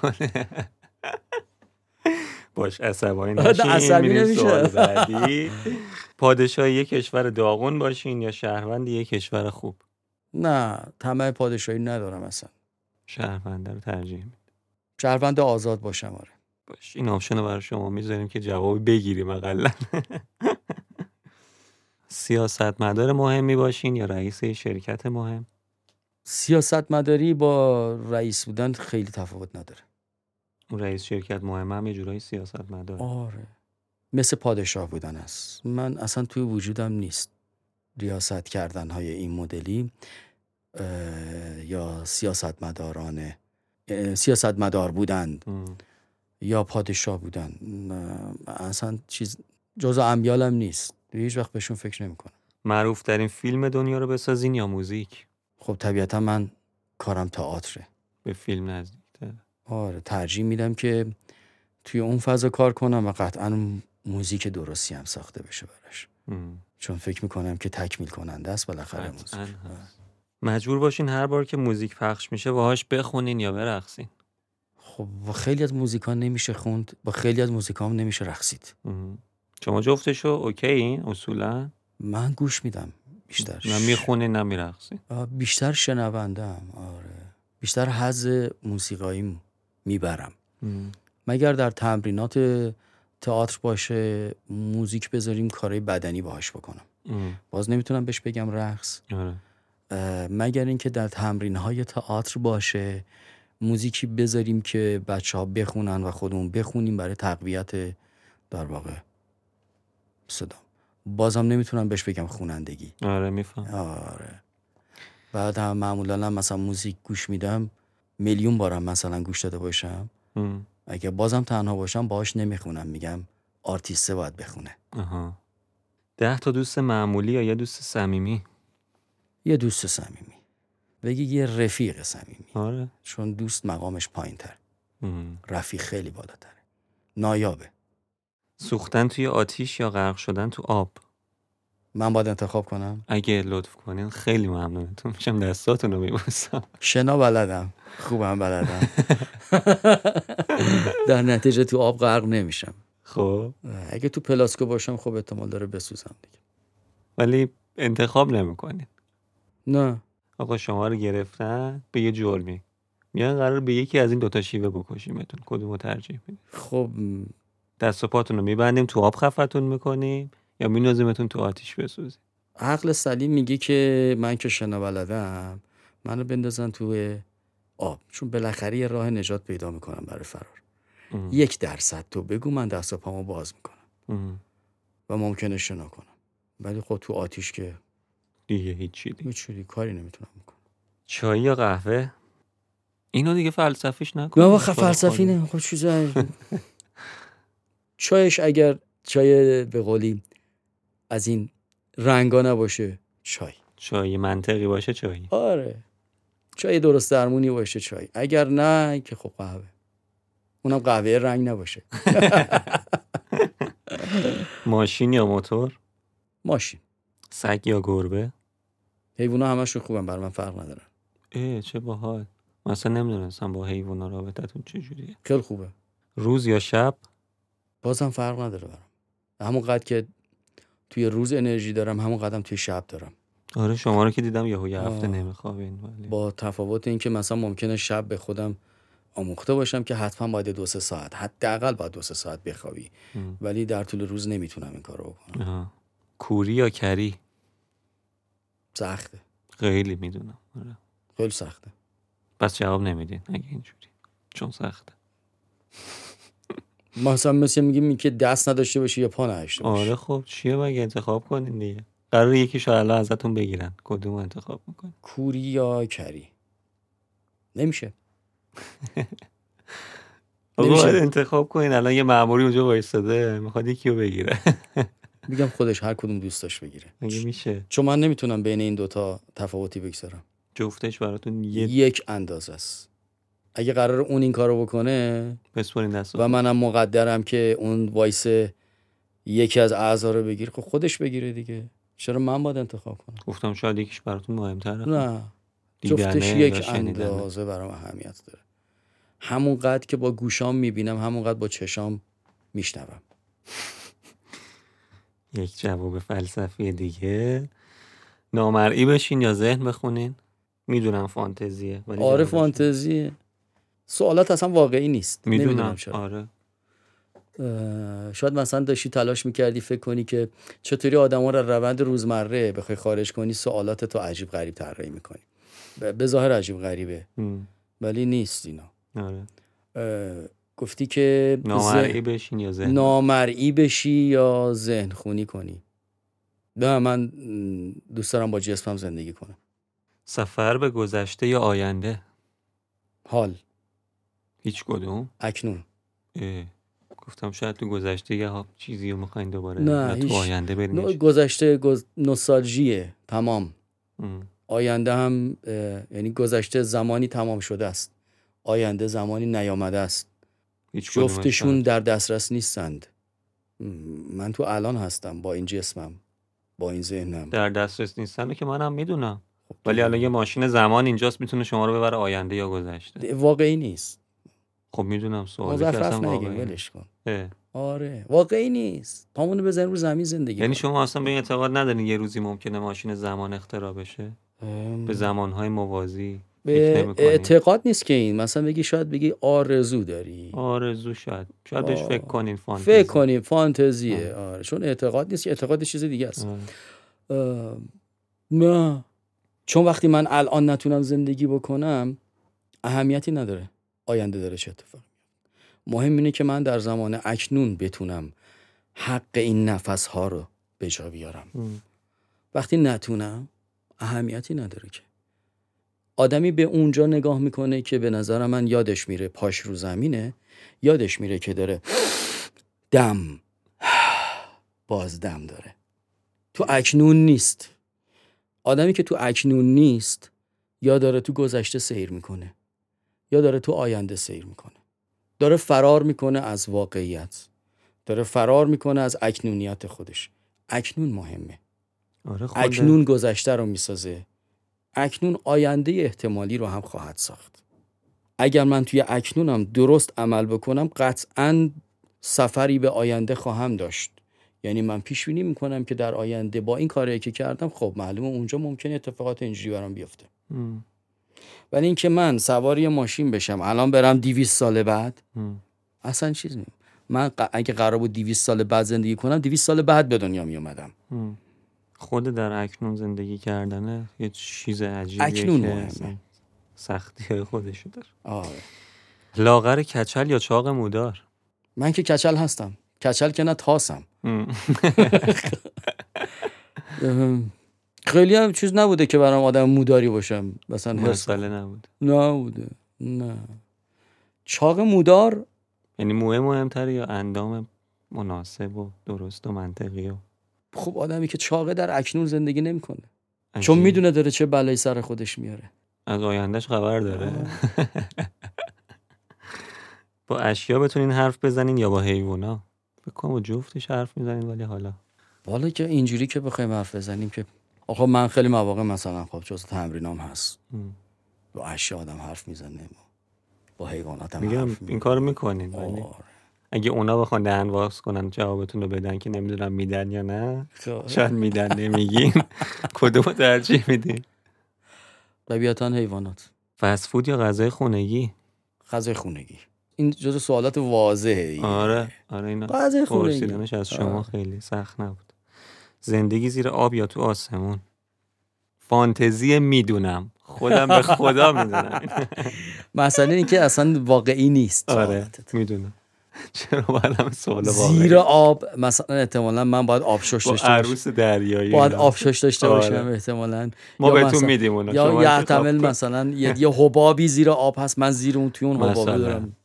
Speaker 1: باش عصبانی نشین
Speaker 2: عصبی نمیشه.
Speaker 1: بعدی. پادشاه یک کشور داغون باشین یا شهروند یک کشور خوب؟
Speaker 2: نه طمع پادشاهی ندارم اصلا.
Speaker 1: شهرونده رو ترجیح میدیم
Speaker 2: شهروند آزاد باشم آره.
Speaker 1: باش این آپشن رو برای شما می‌ذاریم که جوابی بگیریم اقلا سیاستمدار مهمی باشین یا رئیس شرکت مهم؟
Speaker 2: سیاست مداری با رئیس بودن خیلی تفاوت نداره.
Speaker 1: اون رئیس شرکت مهم هم یه جورایی سیاستمدار.
Speaker 2: آره. مثل پادشاه بودن است. من اصلا توی وجودم نیست. ریاست کردن های این مدلی یا سیاست مداران سیاست مدار بودن
Speaker 1: ام.
Speaker 2: یا پادشاه بودن. اصلا چیز جزء امیالم نیست. هیچ وقت بهشون فکر نمی‌کنم.
Speaker 1: معروف ترین فیلم دنیا رو بسازین یا موزیک؟
Speaker 2: خب طبیعتا من کارم تئاتره.
Speaker 1: به فیلم نزدیکتر
Speaker 2: آره ترجیح میدم که توی اون فضا کار کنم و قطعا موزیک درستی هم ساخته بشه براش.
Speaker 1: ام.
Speaker 2: چون فکر می‌کنم که تکمیل کننده است بالاخره موزیک.
Speaker 1: هست. مجبور باشین هر بار که موزیک پخش میشه باهاش بخونین یا برقصین.
Speaker 2: خب با خیلی از موزیکا نمیشه خوند با خیلی از موزیکا نمیشه رقصید.
Speaker 1: شما جفتشو okay این؟ اصولا؟
Speaker 2: من گوش میدم بیشتر
Speaker 1: نه می‌خونی نه میرقصی
Speaker 2: بیشتر شنوندم آره. بیشتر حز موسیقایی می‌برم. مگر در تمرینات تئاتر باشه موزیک بذاریم کارهای بدنی باهاش بکنم. باز نمی‌تونم بهش بگم رقص.
Speaker 1: آره.
Speaker 2: مگر اینکه در تمرین های تئاتر باشه موزیکی بذاریم که بچه ها بخونن و خودمون بخونیم برای تقویت در واقع صدا. بازم نمی‌تونم بهش بگم خونندگی.
Speaker 1: آره میفهم.
Speaker 2: آره. بعد هم معمولا مثلا موزیک گوش میدم. میلیون بارم مثلا گوش داده باشم. اگه بازم تنها باشم باهاش نمی‌خونم. میگم آرتیسته باید بخونه.
Speaker 1: آها ده تا دوست معمولی یا یه دوست صمیمی؟
Speaker 2: یه دوست صمیمی. بگی یه رفیق صمیمی.
Speaker 1: آره.
Speaker 2: چون دوست مقامش پایین تر
Speaker 1: ام.
Speaker 2: رفیق خیلی بالاتره. نایابه.
Speaker 1: سوختن توی آتیش یا غرق شدن تو آب؟
Speaker 2: من باید انتخاب کنم؟
Speaker 1: اگه لطف کنین خیلی ممنونتون میشم دستاتون رو میبوسم.
Speaker 2: شنا بلدم. خوبم بلدم. در نتیجه تو آب غرق نمیشم.
Speaker 1: خب.
Speaker 2: اگه تو پلاسکو باشم خب احتمال داره بسوزم دیگه.
Speaker 1: ولی انتخاب نمی‌کنین.
Speaker 2: نه.
Speaker 1: آقا شما رو گرفتن به یه جرمی. میان قرار به یکی از این دوتا شیوه بکشیمتون. کدومو ترجیح میدین
Speaker 2: خب
Speaker 1: دست و پاتون رو میبندیم تو آب خفتون می‌کنیم. یا مینازیمتون تو آتیش بسوزیم
Speaker 2: عقل سلیم میگه که من که شنا بلدم منو بندازن توی آب. چون بالاخره یه راه نجات پیدا می‌کنم برای فرار.
Speaker 1: ام.
Speaker 2: یک درصد تو بگو من دست و پامو باز می‌کنم.
Speaker 1: ام.
Speaker 2: و ممکنه شنا کنم. ولی خب تو آتیش که
Speaker 1: دیگه هیچی دیگه
Speaker 2: میچوری کاری نمی‌تونم بکنم.
Speaker 1: چای یا قهوه؟ اینو دیگه فلسفیش نکن.
Speaker 2: نه واخه فلسفی نه. خب چیزا چایش اگر چای به قولی از این رنگا نباشه چای.
Speaker 1: چای منطقی باشه چای.
Speaker 2: آره. چای درست درمونی باشه چای. اگر نه که خب قهوه. اونم قهوه رنگ نباشه.
Speaker 1: ماشین یا موتور؟
Speaker 2: ماشین.
Speaker 1: سگ یا گربه؟
Speaker 2: حیوونا همشون خوبن بر من فرق ندارن
Speaker 1: اه چه باحال. مثلا نمی‌دونستم با حیوونا رابطتون چجوریه
Speaker 2: خیلی خوبه.
Speaker 1: روز یا شب؟
Speaker 2: بازم فرق نداره برام. همون قد که توی روز انرژی دارم همون قدم توی شب دارم.
Speaker 1: آره شما رو که دیدم یهو یه هفته. نمیخوابین ولی.
Speaker 2: با تفاوت این که مثلا ممکنه شب به خودم آموخته باشم که حتما باید دو سه ساعت حداقل باید دو سه ساعت بخوابی.
Speaker 1: ام.
Speaker 2: ولی در طول روز نمی‌تونم این کارو بکنم.
Speaker 1: کوری یا کری؟
Speaker 2: سخته.
Speaker 1: خیلی می‌دونم. آره.
Speaker 2: خیلی سخته.
Speaker 1: پس جواب نمیدین اگه اینجوری. چون سخته.
Speaker 2: مثلا مثل میگیم که دست نداشته باشی یا پا نداشته باشی.
Speaker 1: آره خب چیه مگه انتخاب کنین دیگه؟ قرار یکی شاید ازتون بگیرن. کدوم انتخاب می‌کنین؟
Speaker 2: کوری یا کری؟ نمیشه.
Speaker 1: باید انتخاب کنین. الان یه ماموری اونجا وایستاده. می‌خواد یکی رو بگیره.
Speaker 2: میگم خودش هر کدوم دوست داشت بگیره.
Speaker 1: مگه میشه؟
Speaker 2: چون من نمی‌تونم بین این دوتا تفاوتی بگذارم.
Speaker 1: جفتش براتون یه
Speaker 2: یک اندازه است. اگه قرار اون این کارو بکنه
Speaker 1: بسپرین دست
Speaker 2: و منم مقدرم که اون وایس یکی از اعضا رو بگیره خب خودش بگیره دیگه. چرا من باید انتخاب کنم؟
Speaker 1: گفتم شاید یکیش براتون مهمتره.
Speaker 2: نه. جفتش یک. اندازه برام اهمیت داره. همون قد که با گوشام می‌بینم همون قد با چشام میشنوم.
Speaker 1: یک جواب فلسفی دیگه. نامرئی بشین یا ذهن بخونین. می‌دونم فانتزیه ولی
Speaker 2: آره فانتزیه. سوالات اصلا واقعی نیست.
Speaker 1: می‌دونم.
Speaker 2: چرا
Speaker 1: آره.
Speaker 2: شاید مثلا داشتی تلاش می‌کردی فکر کنی که چطوری آدما رو روند روزمره بخوای خارج کنی سوالات تو عجیب غریب طراحی می‌کنی. به ظاهر عجیب غریبه.
Speaker 1: ام.
Speaker 2: ولی نیست اینا.
Speaker 1: آره.
Speaker 2: گفتی که
Speaker 1: نامرئی بشین یا ذهن؟
Speaker 2: نامرئی بشی یا ذهن خونی کنی؟ نه من م، دوست دارم با جسمم زندگی کنم.
Speaker 1: سفر به گذشته یا آینده؟
Speaker 2: حال.
Speaker 1: هیچ کدوم؟
Speaker 2: اکنون.
Speaker 1: اه. گفتم شاید تو گذشته یه چیزی رو می‌خواین دوباره
Speaker 2: نه،
Speaker 1: تو آینده هیچ-
Speaker 2: گذشته گز... نوستالژیه تمام.
Speaker 1: ام.
Speaker 2: آینده هم یعنی گذشته زمانی تمام شده است. آینده زمانی نیامده است.
Speaker 1: هیچ
Speaker 2: جفتشون
Speaker 1: نه.
Speaker 2: در دسترس نیستند. من تو الان هستم با این جسمم با این ذهنم.
Speaker 1: در دسترس نیستن که منم می‌دونم.
Speaker 2: خب
Speaker 1: ولی. الان یه ماشین زمان اینجاست می‌تونه شما رو ببره آینده یا گذشته.
Speaker 2: واقعی نیست.
Speaker 1: خب می‌دونم سوالی که اصلا واقعی
Speaker 2: ولش کن.
Speaker 1: اه.
Speaker 2: آره. واقعی نیست. پامونو بزنیم رو زمین زندگی
Speaker 1: یعنی. شما اصلا به این اعتقاد ندارین یه روزی ممکنه ماشین زمان اختراع بشه؟
Speaker 2: ام.
Speaker 1: به زمانهای موازی
Speaker 2: به؟ اعتقاد نیست که این. مثلا بگی شاید بگی آرزو داری.
Speaker 1: آرزو شاید. شاید بهش. فکر کنین فانتزی.
Speaker 2: فکر کنیم فانتزیه. آره. چون اعتقاد نیست که اعتقاد چیز دیگه است. نه. چون وقتی من الان نتونم زندگی بکنم اهمیتی نداره. آینده داره چه اتفاقی میفته. مهم اینه که من در زمان اکنون بتونم حق این نفس ها رو به جا بیارم.
Speaker 1: ام.
Speaker 2: وقتی نتونم اهمیتی نداره که. آدمی به اونجا نگاه می‌کنه که به نظر من یادش میره پاش رو زمینه یادش میره که داره دم باز دم داره. تو اکنون نیست. آدمی که تو اکنون نیست یا داره تو گذشته سیر می‌کنه. یا داره تو آینده سیر می‌کنه. داره فرار می‌کنه از واقعیت. داره فرار می‌کنه از اکنونیت خودش. اکنون مهمه.
Speaker 1: آره
Speaker 2: اکنون گذشته رو می‌سازه. اکنون آینده احتمالی رو هم خواهد ساخت. اگر من توی اکنونم درست عمل بکنم قطعا سفری به آینده خواهم داشت. یعنی من پیش بینی می‌کنم که در آینده با این کاری که کردم خب معلومه اونجا ممکنه اتفاقات اینجوری برام بیفته.
Speaker 1: ام.
Speaker 2: ولی اینکه من سوار یه ماشین بشم الان برم 200 سال بعد. اصلا چیز نیم من اگه قرار بود 200 سال بعد زندگی کنم 200 سال بعد به دنیا می اومدم.
Speaker 1: خود در اکنون زندگی کردنه یه چیز عجیبیه
Speaker 2: اکنون
Speaker 1: که
Speaker 2: مهمه.
Speaker 1: سختی خودشو داره.
Speaker 2: آره.
Speaker 1: لاغر کچل یا چاق مودار؟
Speaker 2: من که کچل هستم. کچل که نه تاسم. خیلی هم چیز نبوده که برام آدم موداری باشم. مثلا
Speaker 1: مسئله نبود
Speaker 2: نبوده. نه. چاق مودار؟
Speaker 1: یعنی موه مهمتره یا اندام مناسب و درست و منطقی و
Speaker 2: خب آدمی که چاقه در اکنون زندگی نمی‌کنه. چون می‌دونه داره چه بلایی سر خودش میاره.
Speaker 1: از آیندهش خبر داره. با اشیا بتونین حرف بزنین یا با حیوونا؟ فکر کنم با جفتش حرف می‌زنین ولی حالا.
Speaker 2: والا که اینجوری که بخوایم حرف بزنیم که آخه من خیلی مواقع مثلا خب جز تمرینام هست. با اشیا آدم حرف می‌زنه با حیوانات هم
Speaker 1: میگم
Speaker 2: حرف
Speaker 1: این کارو می‌کنین ولی
Speaker 2: آره.
Speaker 1: اگه اونا بخوان دهن واس کنن جوابتون رو بدن که نمی‌دونم میدن یا نه
Speaker 2: خب.
Speaker 1: شاید میدن نمیگین. کدوم ترجیح میدین؟
Speaker 2: طبیعتا حیوانات.
Speaker 1: فست فود یا غذای خونگی؟
Speaker 2: غذای خونگی. این جز سوالات واضحه
Speaker 1: آره آره اینا
Speaker 2: غذای خونگی.
Speaker 1: از شما
Speaker 2: آره.
Speaker 1: خیلی سخت نبود. زندگی زیر آب یا تو آسمون فانتزی می‌دونم خودم به خدا می‌دونم
Speaker 2: مسئله این که اصلا واقعی نیست
Speaker 1: آره. می‌دونم چرا باید همه سوال واقعی
Speaker 2: زیر آب مثلا احتمالا من باید آبشش
Speaker 1: با
Speaker 2: داشته باشم
Speaker 1: عروس دریایی
Speaker 2: باید. آبشش داشته
Speaker 1: آره.
Speaker 2: باشم احتمالا
Speaker 1: ما بهتون میدیم اونا
Speaker 2: یا
Speaker 1: کن.
Speaker 2: مثلا یه, حبابی زیر آب هست من زیر اون توی اون
Speaker 1: مثلا.
Speaker 2: دارم.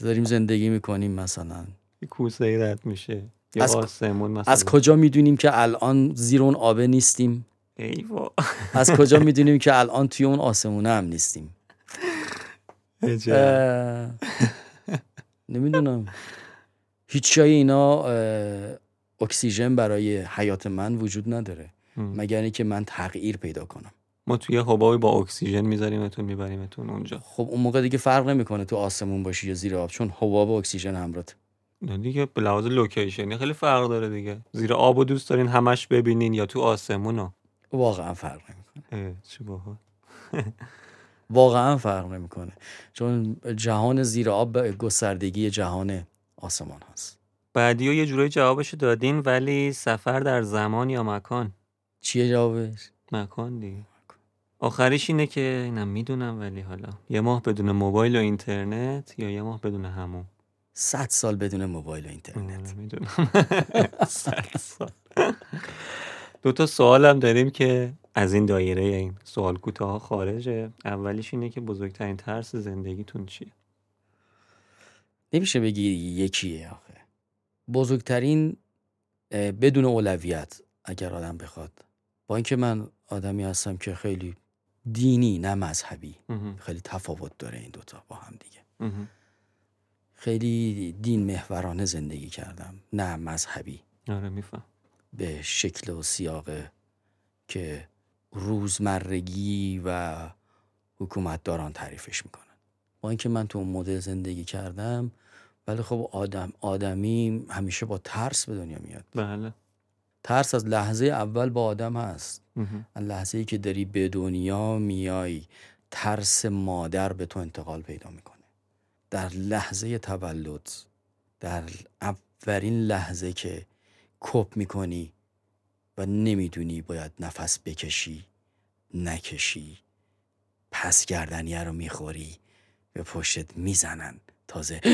Speaker 2: داریم زندگی می‌کنیم مثلا
Speaker 1: یه کوسه ای رد میشه
Speaker 2: از-
Speaker 1: مثلا.
Speaker 2: از کجا می‌دونیم که الان زیر اون آبه نیستیم؟
Speaker 1: ایوا.
Speaker 2: از کجا می‌دونیم که الان توی اون آسمونه هم نیستیم. اه، نمی‌دونم. هیچ جای اینا اکسیژن برای حیات من وجود نداره. مگر اینکه من تغییر پیدا کنم.
Speaker 1: ما توی یه حبابی با اکسیژن میذاریمتون میبریمتون اونجا.
Speaker 2: خب اون موقع دیگه فرق نمی‌کنه تو آسمون باشی یا زیر آب چون حباب و اکسیژن همراهت
Speaker 1: نه دیگه به لحاظ لوکیشنی خیلی فرق داره دیگه. زیر آب و دوست دارین همش ببینین یا تو آسمونو.
Speaker 2: واقعا فرق نمی‌کنه.
Speaker 1: اه، چه باحال.
Speaker 2: واقعا فرق نمی‌کنه. چون جهان زیر آب به گستردگی جهان آسمان هست.
Speaker 1: بعدی یه جورایی جوابشو دادین ولی سفر در زمان یا مکان؟
Speaker 2: چیه جوابش؟
Speaker 1: مکان دیگه. آخریش اینه که اینم می‌دونم ولی حالا. یه ماه بدون موبایل و اینترنت یا یه ماه بدون همون؟
Speaker 2: صد سال بدون موبایل و اینترنت.
Speaker 1: می‌دونم. صد سال. دو تا سوال هم داریم که از این دایره این سوال کوتاه خارجه. اولیش اینه که بزرگترین ترس زندگیتون چیه؟
Speaker 2: نمیشه بگی یکیه آخه. بزرگترین بدون اولویت اگر آدم بخواد. با اینکه من آدمی هستم که خیلی دینی نه مذهبی. خیلی تفاوت داره این دوتا با هم دیگه. خیلی دین محورانه زندگی کردم نه مذهبی.
Speaker 1: آره میفهم.
Speaker 2: به شکل و سیاق که روزمرگی و حکومتداران تعریفش می‌کنن. با اینکه من تو اون مدل زندگی کردم ولی خب آدم آدمی همیشه با ترس به دنیا میاد.
Speaker 1: بله.
Speaker 2: ترس از لحظه اول با آدم هست. از لحظه ای که داری به دنیا میای ترس مادر به تو انتقال پیدا می‌کنه. در لحظه تولد در اولین لحظه که کپ می‌کنی و نمی‌دونی باید نفس بکشی نکشی پس گردنیه رو می‌خوری به پشتت می‌زنن. تازه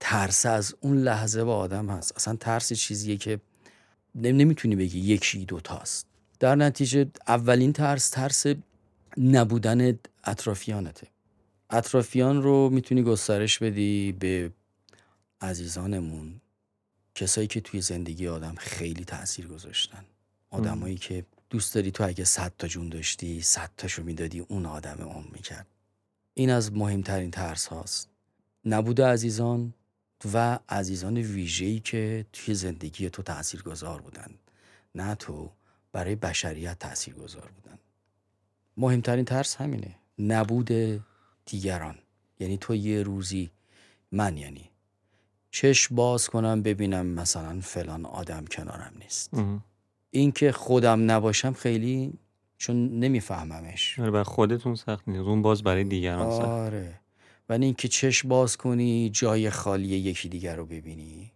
Speaker 2: ترس از اون لحظه با آدم هست. اصلا ترس چیزیه که نمی‌تونی بگی یکی دوتاست. در نتیجه اولین ترس ترس نبودن اطرافیانته. اطرافیان رو می‌تونی گسترش بدی به عزیزانمون کسایی که توی زندگی آدم خیلی تاثیر گذاشتن. آدمایی که دوست داری تو اگه صد تا جون داشتی صد تاشو می‌دادی اون آدم اون می‌کرد. این از مهمترین ترس هاست. نبود عزیزان و عزیزان ویژه‌ای که توی زندگی تو تأثیر گذار بودن. نه تو برای بشریت تأثیر گذار بودن. مهمترین ترس همینه. نبود دیگران. یعنی تو یه روزی من یعنی چشم باز کنم ببینم مثلا فلان آدم کنارم نیست.
Speaker 1: مهم.
Speaker 2: این که خودم نباشم خیلی چون نمیفهممش.
Speaker 1: آره بر خودتون سخت نیست. اون باز برای دیگران سخت.
Speaker 2: آره. ولی اینکه چشم باز کنی جای خالی یکی دیگر رو ببینی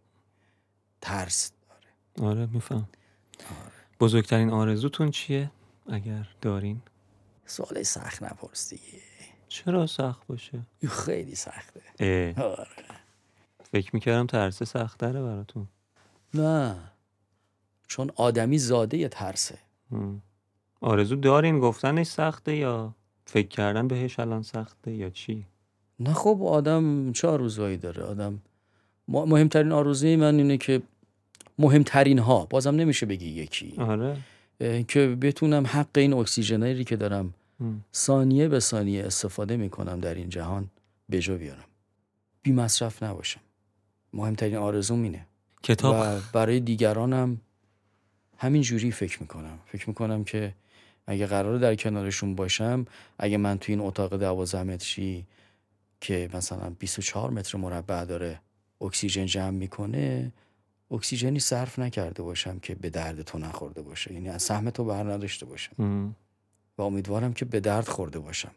Speaker 2: ترس داره.
Speaker 1: آره میفهم.
Speaker 2: آره.
Speaker 1: بزرگترین آرزوتون چیه؟ اگر دارین.
Speaker 2: سوال سخت نپرس دیگه
Speaker 1: چرا سخت باشه
Speaker 2: خیلی سخته. آره.
Speaker 1: فکر می‌کردم ترسه سختره براتون
Speaker 2: نه چون آدمی زاده یه ترسه
Speaker 1: هم. آرزو دارین گفتنش سخته یا فکر کردن بهش الان سخته یا چی
Speaker 2: نه خب آدم چه آرزوهایی داره آدم مهمترین آرزوی من اینه که مهمترین ها بازم نمیشه بگی یکی
Speaker 1: آره
Speaker 2: که بتونم حق این اکسیژنری که دارم. ثانیه به ثانیه استفاده می‌کنم در این جهان به جا بیارم. بی مصرف نباشم. مهمترین آرزوم اینه.
Speaker 1: کتاب.
Speaker 2: و برای دیگرانم همین جوری فکر می‌کنم. فکر می‌کنم که اگه قراره در کنارشون باشم اگه من توی این اتاق دوازده متری که مثلا 24 متر مربع داره اکسیژن جمع می‌کنه اکسیژنی صرف نکرده باشم که به درد تو نخورده باشه. یعنی از سهم تو بر نداشته باشم. و امیدوارم که به درد خورده باشم.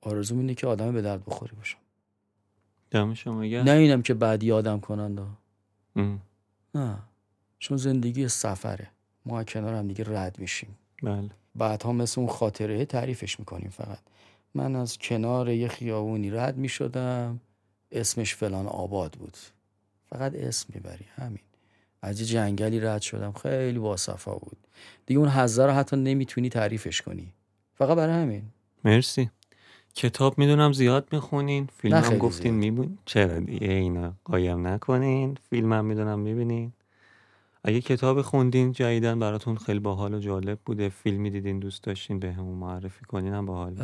Speaker 2: آرزوم اینه که آدم به درد بخوری باشم.
Speaker 1: دم شما.
Speaker 2: نه اینم که بعدی آدم کننده
Speaker 1: هم.
Speaker 2: نه. چون زندگی سفره. ما کنار هم دیگه رد میشیم.
Speaker 1: بله.
Speaker 2: بعدها مثل اون خاطره تعریفش می‌کنیم فقط. من از کنار یه خیابونی رد می‌شدم. اسمش فلان آباد بود. فقط اسم می‌بری. همین. از جنگلی رد شدم. خیلی باصفا بود. دیگه اون حضه رو حتی نمی‌تونی تعریفش کنی. فقط برای همین.
Speaker 1: مرسی. کتاب می‌دونم زیاد می‌خونین. فیلم هم گفتین
Speaker 2: زیاد.
Speaker 1: می‌بینین چرا دیگه اینا قایم نکنین؟ فیلم هم می‌دونم می‌بینین. اگه کتاب خوندین جدیدن براتون خیلی باحال و جالب بوده. فیلمی دیدین دوست داشتین به همون معرفی کنین هم باحال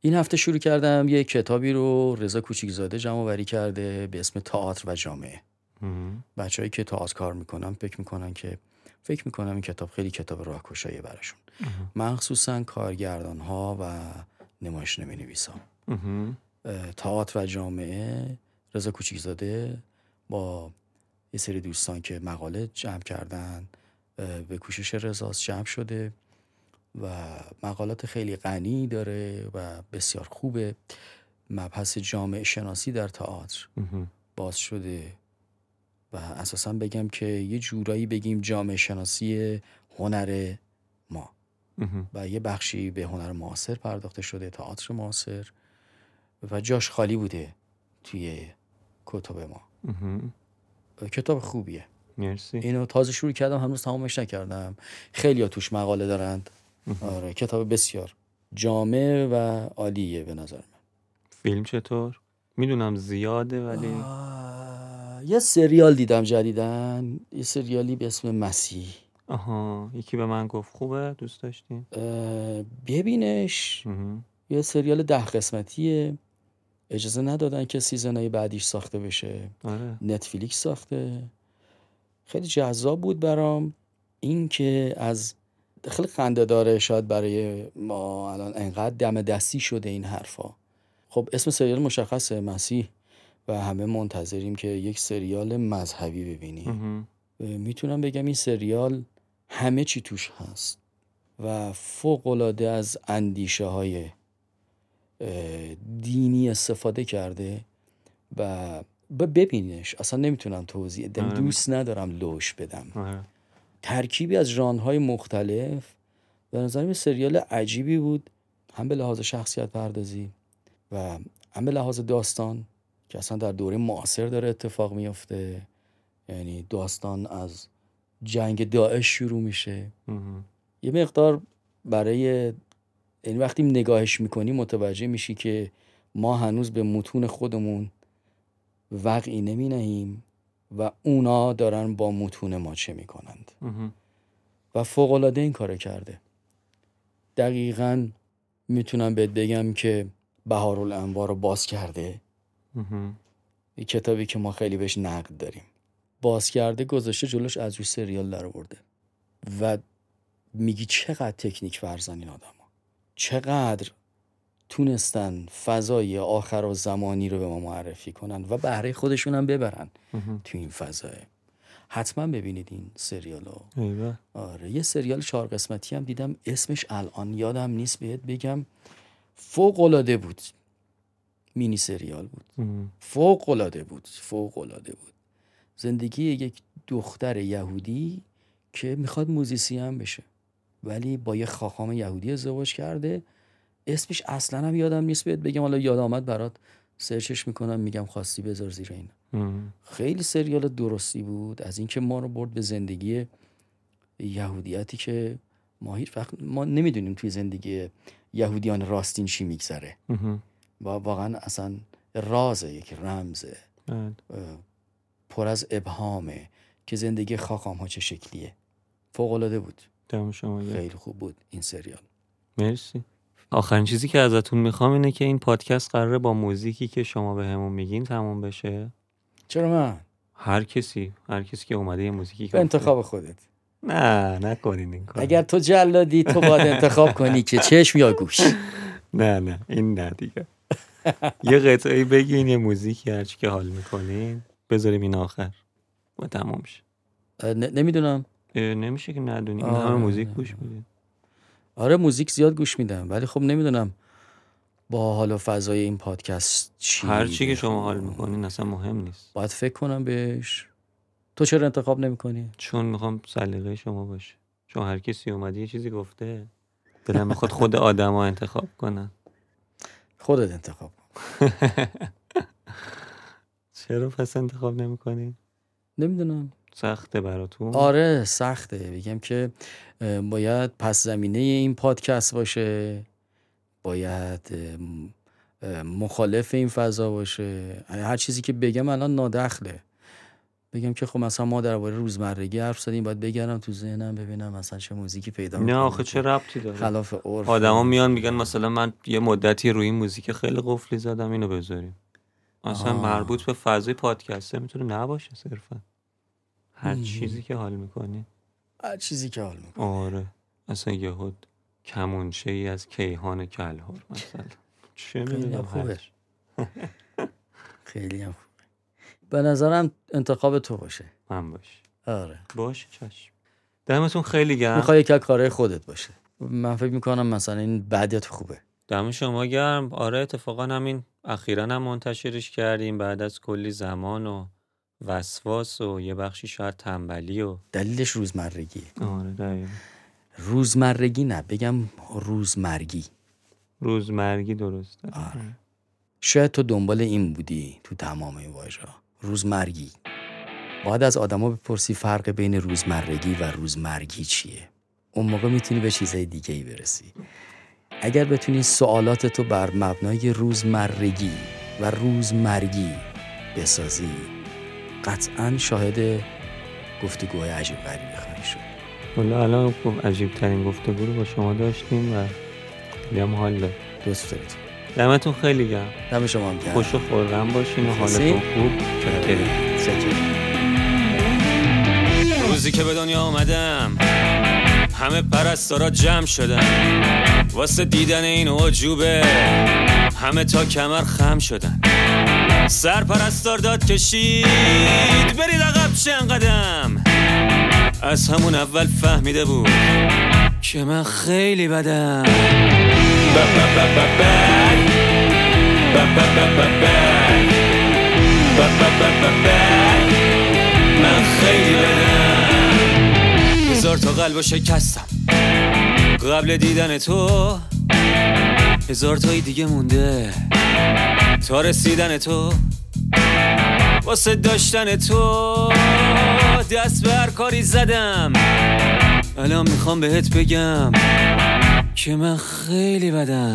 Speaker 2: این هفته شروع کردم یه کتابی رو رضا کوچیکزاده جمع آوری کرده به اسم تئاتر و جامعه. بچههایی که تئاتر کار می‌کنن فکر می‌کنن که فکر می‌کنم این کتاب خیلی کتاب راهگشایی براشون. مخصوصا کارگردان ها و نمایش نمی نویسان. تئاتر و جامعه رضا کوچیکزاده با یه سری دوستان که مقاله جمع کردن به کوشش رضاست جمع شده و مقالات خیلی غنی داره و بسیار خوبه مبحث جامعه شناسی در تئاتر. باز شده و اساسا بگم که یه جورایی بگیم جامعه شناسی هنر ما. و یه بخشی به هنر معاصر پرداخته شده تئاتر معاصر. و جاش خالی بوده توی کتب ما. کتاب خوبیه.
Speaker 1: مرسی.
Speaker 2: اینو تازه شروع کردم هنوز تمامش نکردم. خیلی ها توش مقاله دارند. آره کتاب بسیار جامع و عالیه به نظر من.
Speaker 1: فیلم چطور؟ می‌دونم زیاده ولی
Speaker 2: آه، یه سریال دیدم جدیدن یه سریالی به اسم مسیح.
Speaker 1: آها یکی به من گفت خوبه دوست داشتین
Speaker 2: اه، ببینش. یه سریال ده قسمتیه. اجازه ندادن که سیزنهای بعدیش ساخته بشه.
Speaker 1: آره.
Speaker 2: نتفلیکس ساخته. خیلی جذاب بود برام. این که از خیلی خنده داره شاید برای ما الان انقدر دم دستی شده این حرفا. خب اسم سریال مشخصه مسیح. و همه منتظریم که یک سریال مذهبی ببینیم. می‌تونم بگم این سریال همه چی توش هست و فوق العاده از اندیشه های دینی استفاده کرده و ببینش. اصلا نمی‌تونم توضیح بدم.
Speaker 1: آره.
Speaker 2: دوست ندارم لوش بدم.
Speaker 1: آره.
Speaker 2: ترکیبی از ژانرهای مختلف. به نظرم یه سریال عجیبی بود. هم به لحاظ شخصیت پردازی و هم به لحاظ داستان. که اصلا در دوره معاصر داره اتفاق میفته یعنی داستان از جنگ داعش شروع میشه. یه مقدار برای یعنی وقتی نگاهش می‌کنی متوجه میشی که ما هنوز به متون خودمون وقعی نمی نهیم و اونا دارن با متون ما چه می‌کنند. و فوق العاده این کارو کرده دقیقا می‌تونم بهت بگم که بهار الانوار رو باز کرده. یه کتابی که ما خیلی بهش نقد داریم. باز کرده گذاشته جلوش از روی سریال در آورده و میگی چقدر تکنیک ورزن این آدم چقدر تونستن فضای آخر و زمانی رو به ما معرفی کنن و بهره خودشون هم ببرن. تو این فضای. حتما ببینید این سریال رو. آره یه سریال چهار قسمتی هم دیدم. اسمش الان یادم نیست بهت بگم. فوق العاده بود. مینی سریال بود. فوق العاده بود فوق العاده بود. زندگی یک دختر یهودی که می‌خواد موزیسین بشه ولی با یه خاخام یهودی ازدواج کرده. اسمش اصلا هم یادم نیست بهت بگم. حالا یاد آمد برات سرچش می‌کنم میگم خواستی بذار زیر این. خیلی سریال درستی بود. از اینکه ما رو برد به زندگی یهودیتی که ما هیچ وقت ما نمی‌دونیم توی زندگی یهودیان راستین چی میگذره. و واقعا اصلا رازه یک رمزه
Speaker 1: بله.
Speaker 2: پر از ابهامه که زندگی خاخام ها چه شکلیه. فوق العاده بود
Speaker 1: شما.
Speaker 2: خیلی خوب بود این سریال.
Speaker 1: مرسی. آخرین چیزی که ازتون می‌خوام اینه که این پادکست قراره با موزیکی که شما به همون میگین تموم بشه.
Speaker 2: چرا من؟
Speaker 1: هر کسی هر کسی که اومده یه موزیکی
Speaker 2: به. انتخاب خودت.
Speaker 1: نه نکنین این کار
Speaker 2: اگر تو جلادی تو باید انتخاب کنی که چشم یا گوش.
Speaker 1: نه نه این نه دیگه. یه قطعه بگین یه موزیکی هرچی که حال می‌کنین. بذاریم این آخر. و تمام شه
Speaker 2: نمی‌دونم.
Speaker 1: نمیشه که ندونی. این
Speaker 2: آره.
Speaker 1: همه موزیک گوش میدین.
Speaker 2: آره موزیک زیاد گوش میدم. ولی خب نمی‌دونم با حال و فضای این پادکست چی
Speaker 1: هر چی که. شما حال می‌کنین اصلا مهم نیست.
Speaker 2: باید فکر کنم بهش. تو چرا انتخاب نمی‌کنی؟
Speaker 1: چون می‌خوام سلیقه شما باشه. چون هر کسی اومده یه چیزی گفته دلم می‌خواد خود آدما انتخاب کنن.
Speaker 2: خودت انتخاب کن.
Speaker 1: چرا پس انتخاب نمی‌کنین
Speaker 2: نمی‌دونم.
Speaker 1: سخته براتون.
Speaker 2: آره سخته. بگم که باید پس زمینه این پادکست باشه. باید مخالف این فضا باشه. هر چیزی که بگم الان نادخله. بگم که خب مثلا ما درباره روزمرگی حرف زدیم باید بگردم تو ذهنم ببینم مثلا چه موزیکی پیدا
Speaker 1: نه آخه چه ربطی داره؟
Speaker 2: خلاف عرف
Speaker 1: آدما میان میگن مثلا من یه مدتی روی این موزیک خیلی قفلی زدم اینو بذاریم. اصلا
Speaker 2: آه.
Speaker 1: مربوط به فضای پادکسته می‌تونه نباشه صرفا. هر. چیزی که حال می‌کنی.
Speaker 2: هر چیزی که حال می‌کنه
Speaker 1: آره. اصلا یهود کمونچه ای از کیهان کلهر مثلا. چه
Speaker 2: خیلی
Speaker 1: می‌دونم
Speaker 2: هم خوبه. خیلی هم خوبه. به نظرم انتخاب تو باشه.
Speaker 1: من باش
Speaker 2: آره.
Speaker 1: باشه چشم. دمتون خیلی گرم.
Speaker 2: می‌خوای یکی از کارهای خودت باشه. من فکر می‌کنم مثلا این بعدیت خوبه.
Speaker 1: دم شما گرم. آره اتفاقا همین اخیرا هم منتشرش کردیم. بعد از کلی زمان و وسواس و یه بخشی شاید تنبلی و
Speaker 2: دلیلش روزمرگیه.
Speaker 1: آره دقیقا.
Speaker 2: روزمرگی نه بگم روزمرگی.
Speaker 1: روزمرگی درسته.
Speaker 2: آره. شاید تو دنبال این بودی تو تمام این واژه روزمرگی. باید از آدما بپرسی فرق بین روزمرگی و روزمرگی چیه. اون موقع می‌تونی به چیزای دیگه ای برسی. اگر بتونی سوالات تو بر مبنای روزمرگی و روزمرگی بسازی قطعا شاهد گفتگوهای عجیب غریبی خواهی شد.
Speaker 1: حالا الان خب عجیب ترین گفتگو رو با شما داشتیم و خیلی هم حال داد
Speaker 2: دوست دارید.
Speaker 1: دمتون خیلی گرم
Speaker 2: دم شما هم گرم.
Speaker 1: خوش و خورم باشین و. حالتون خوب. چکریم. روزی که به دنیا آمدم همه پرستارا جمع شدن واسه دیدن این عجوبه همه تا کمر خم شدن سر پرستار داد کشید برید عقب چند قدم از همون اول فهمیده بود که من خیلی بدم من خیلی هزار تا قلب شکستم. قبل دیدن تو هزار تایی دیگه مونده. تا رسیدن تو واسه داشتن تو دست به هر کاری زدم. الان می‌خوام بهت بگم که من خیلی بدم.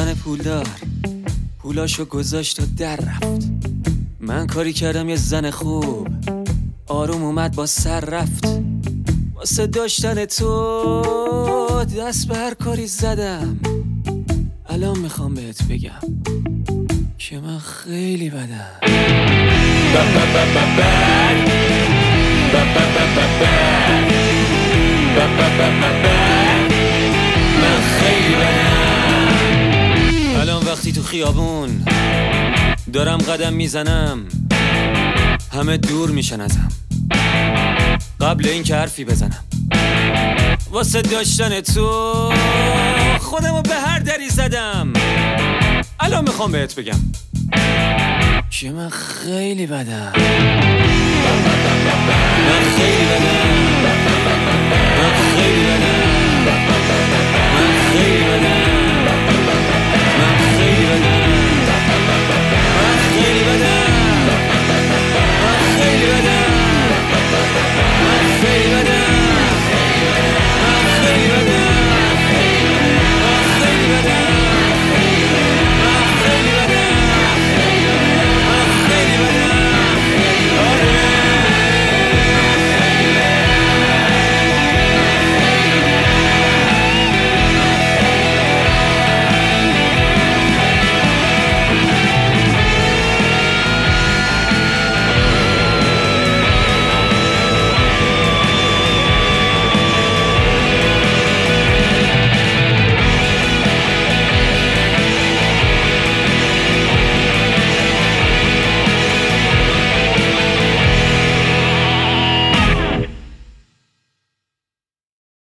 Speaker 1: زن پولدار. پولاشو گذاشت و در رفت. من کاری کردم یه زن خوب. آروم اومد با سر رفت. واسه داشتن تو دست به هر کاری زدم. الان می‌خوام بهت بگم که من خیلی بدم. من خیلی بدم. الان وقتی تو خیابون دارم قدم می‌زنم همه دور میشن ازم. قبل اینکه حرفی بزنم. واسه داشتن تو خودمو به هر دری زدم. الان می‌خوام بهت بگم. که من خیلی بدم. من خیلی بدم. من خیلی بدم. من خیلی بدم. Thank you.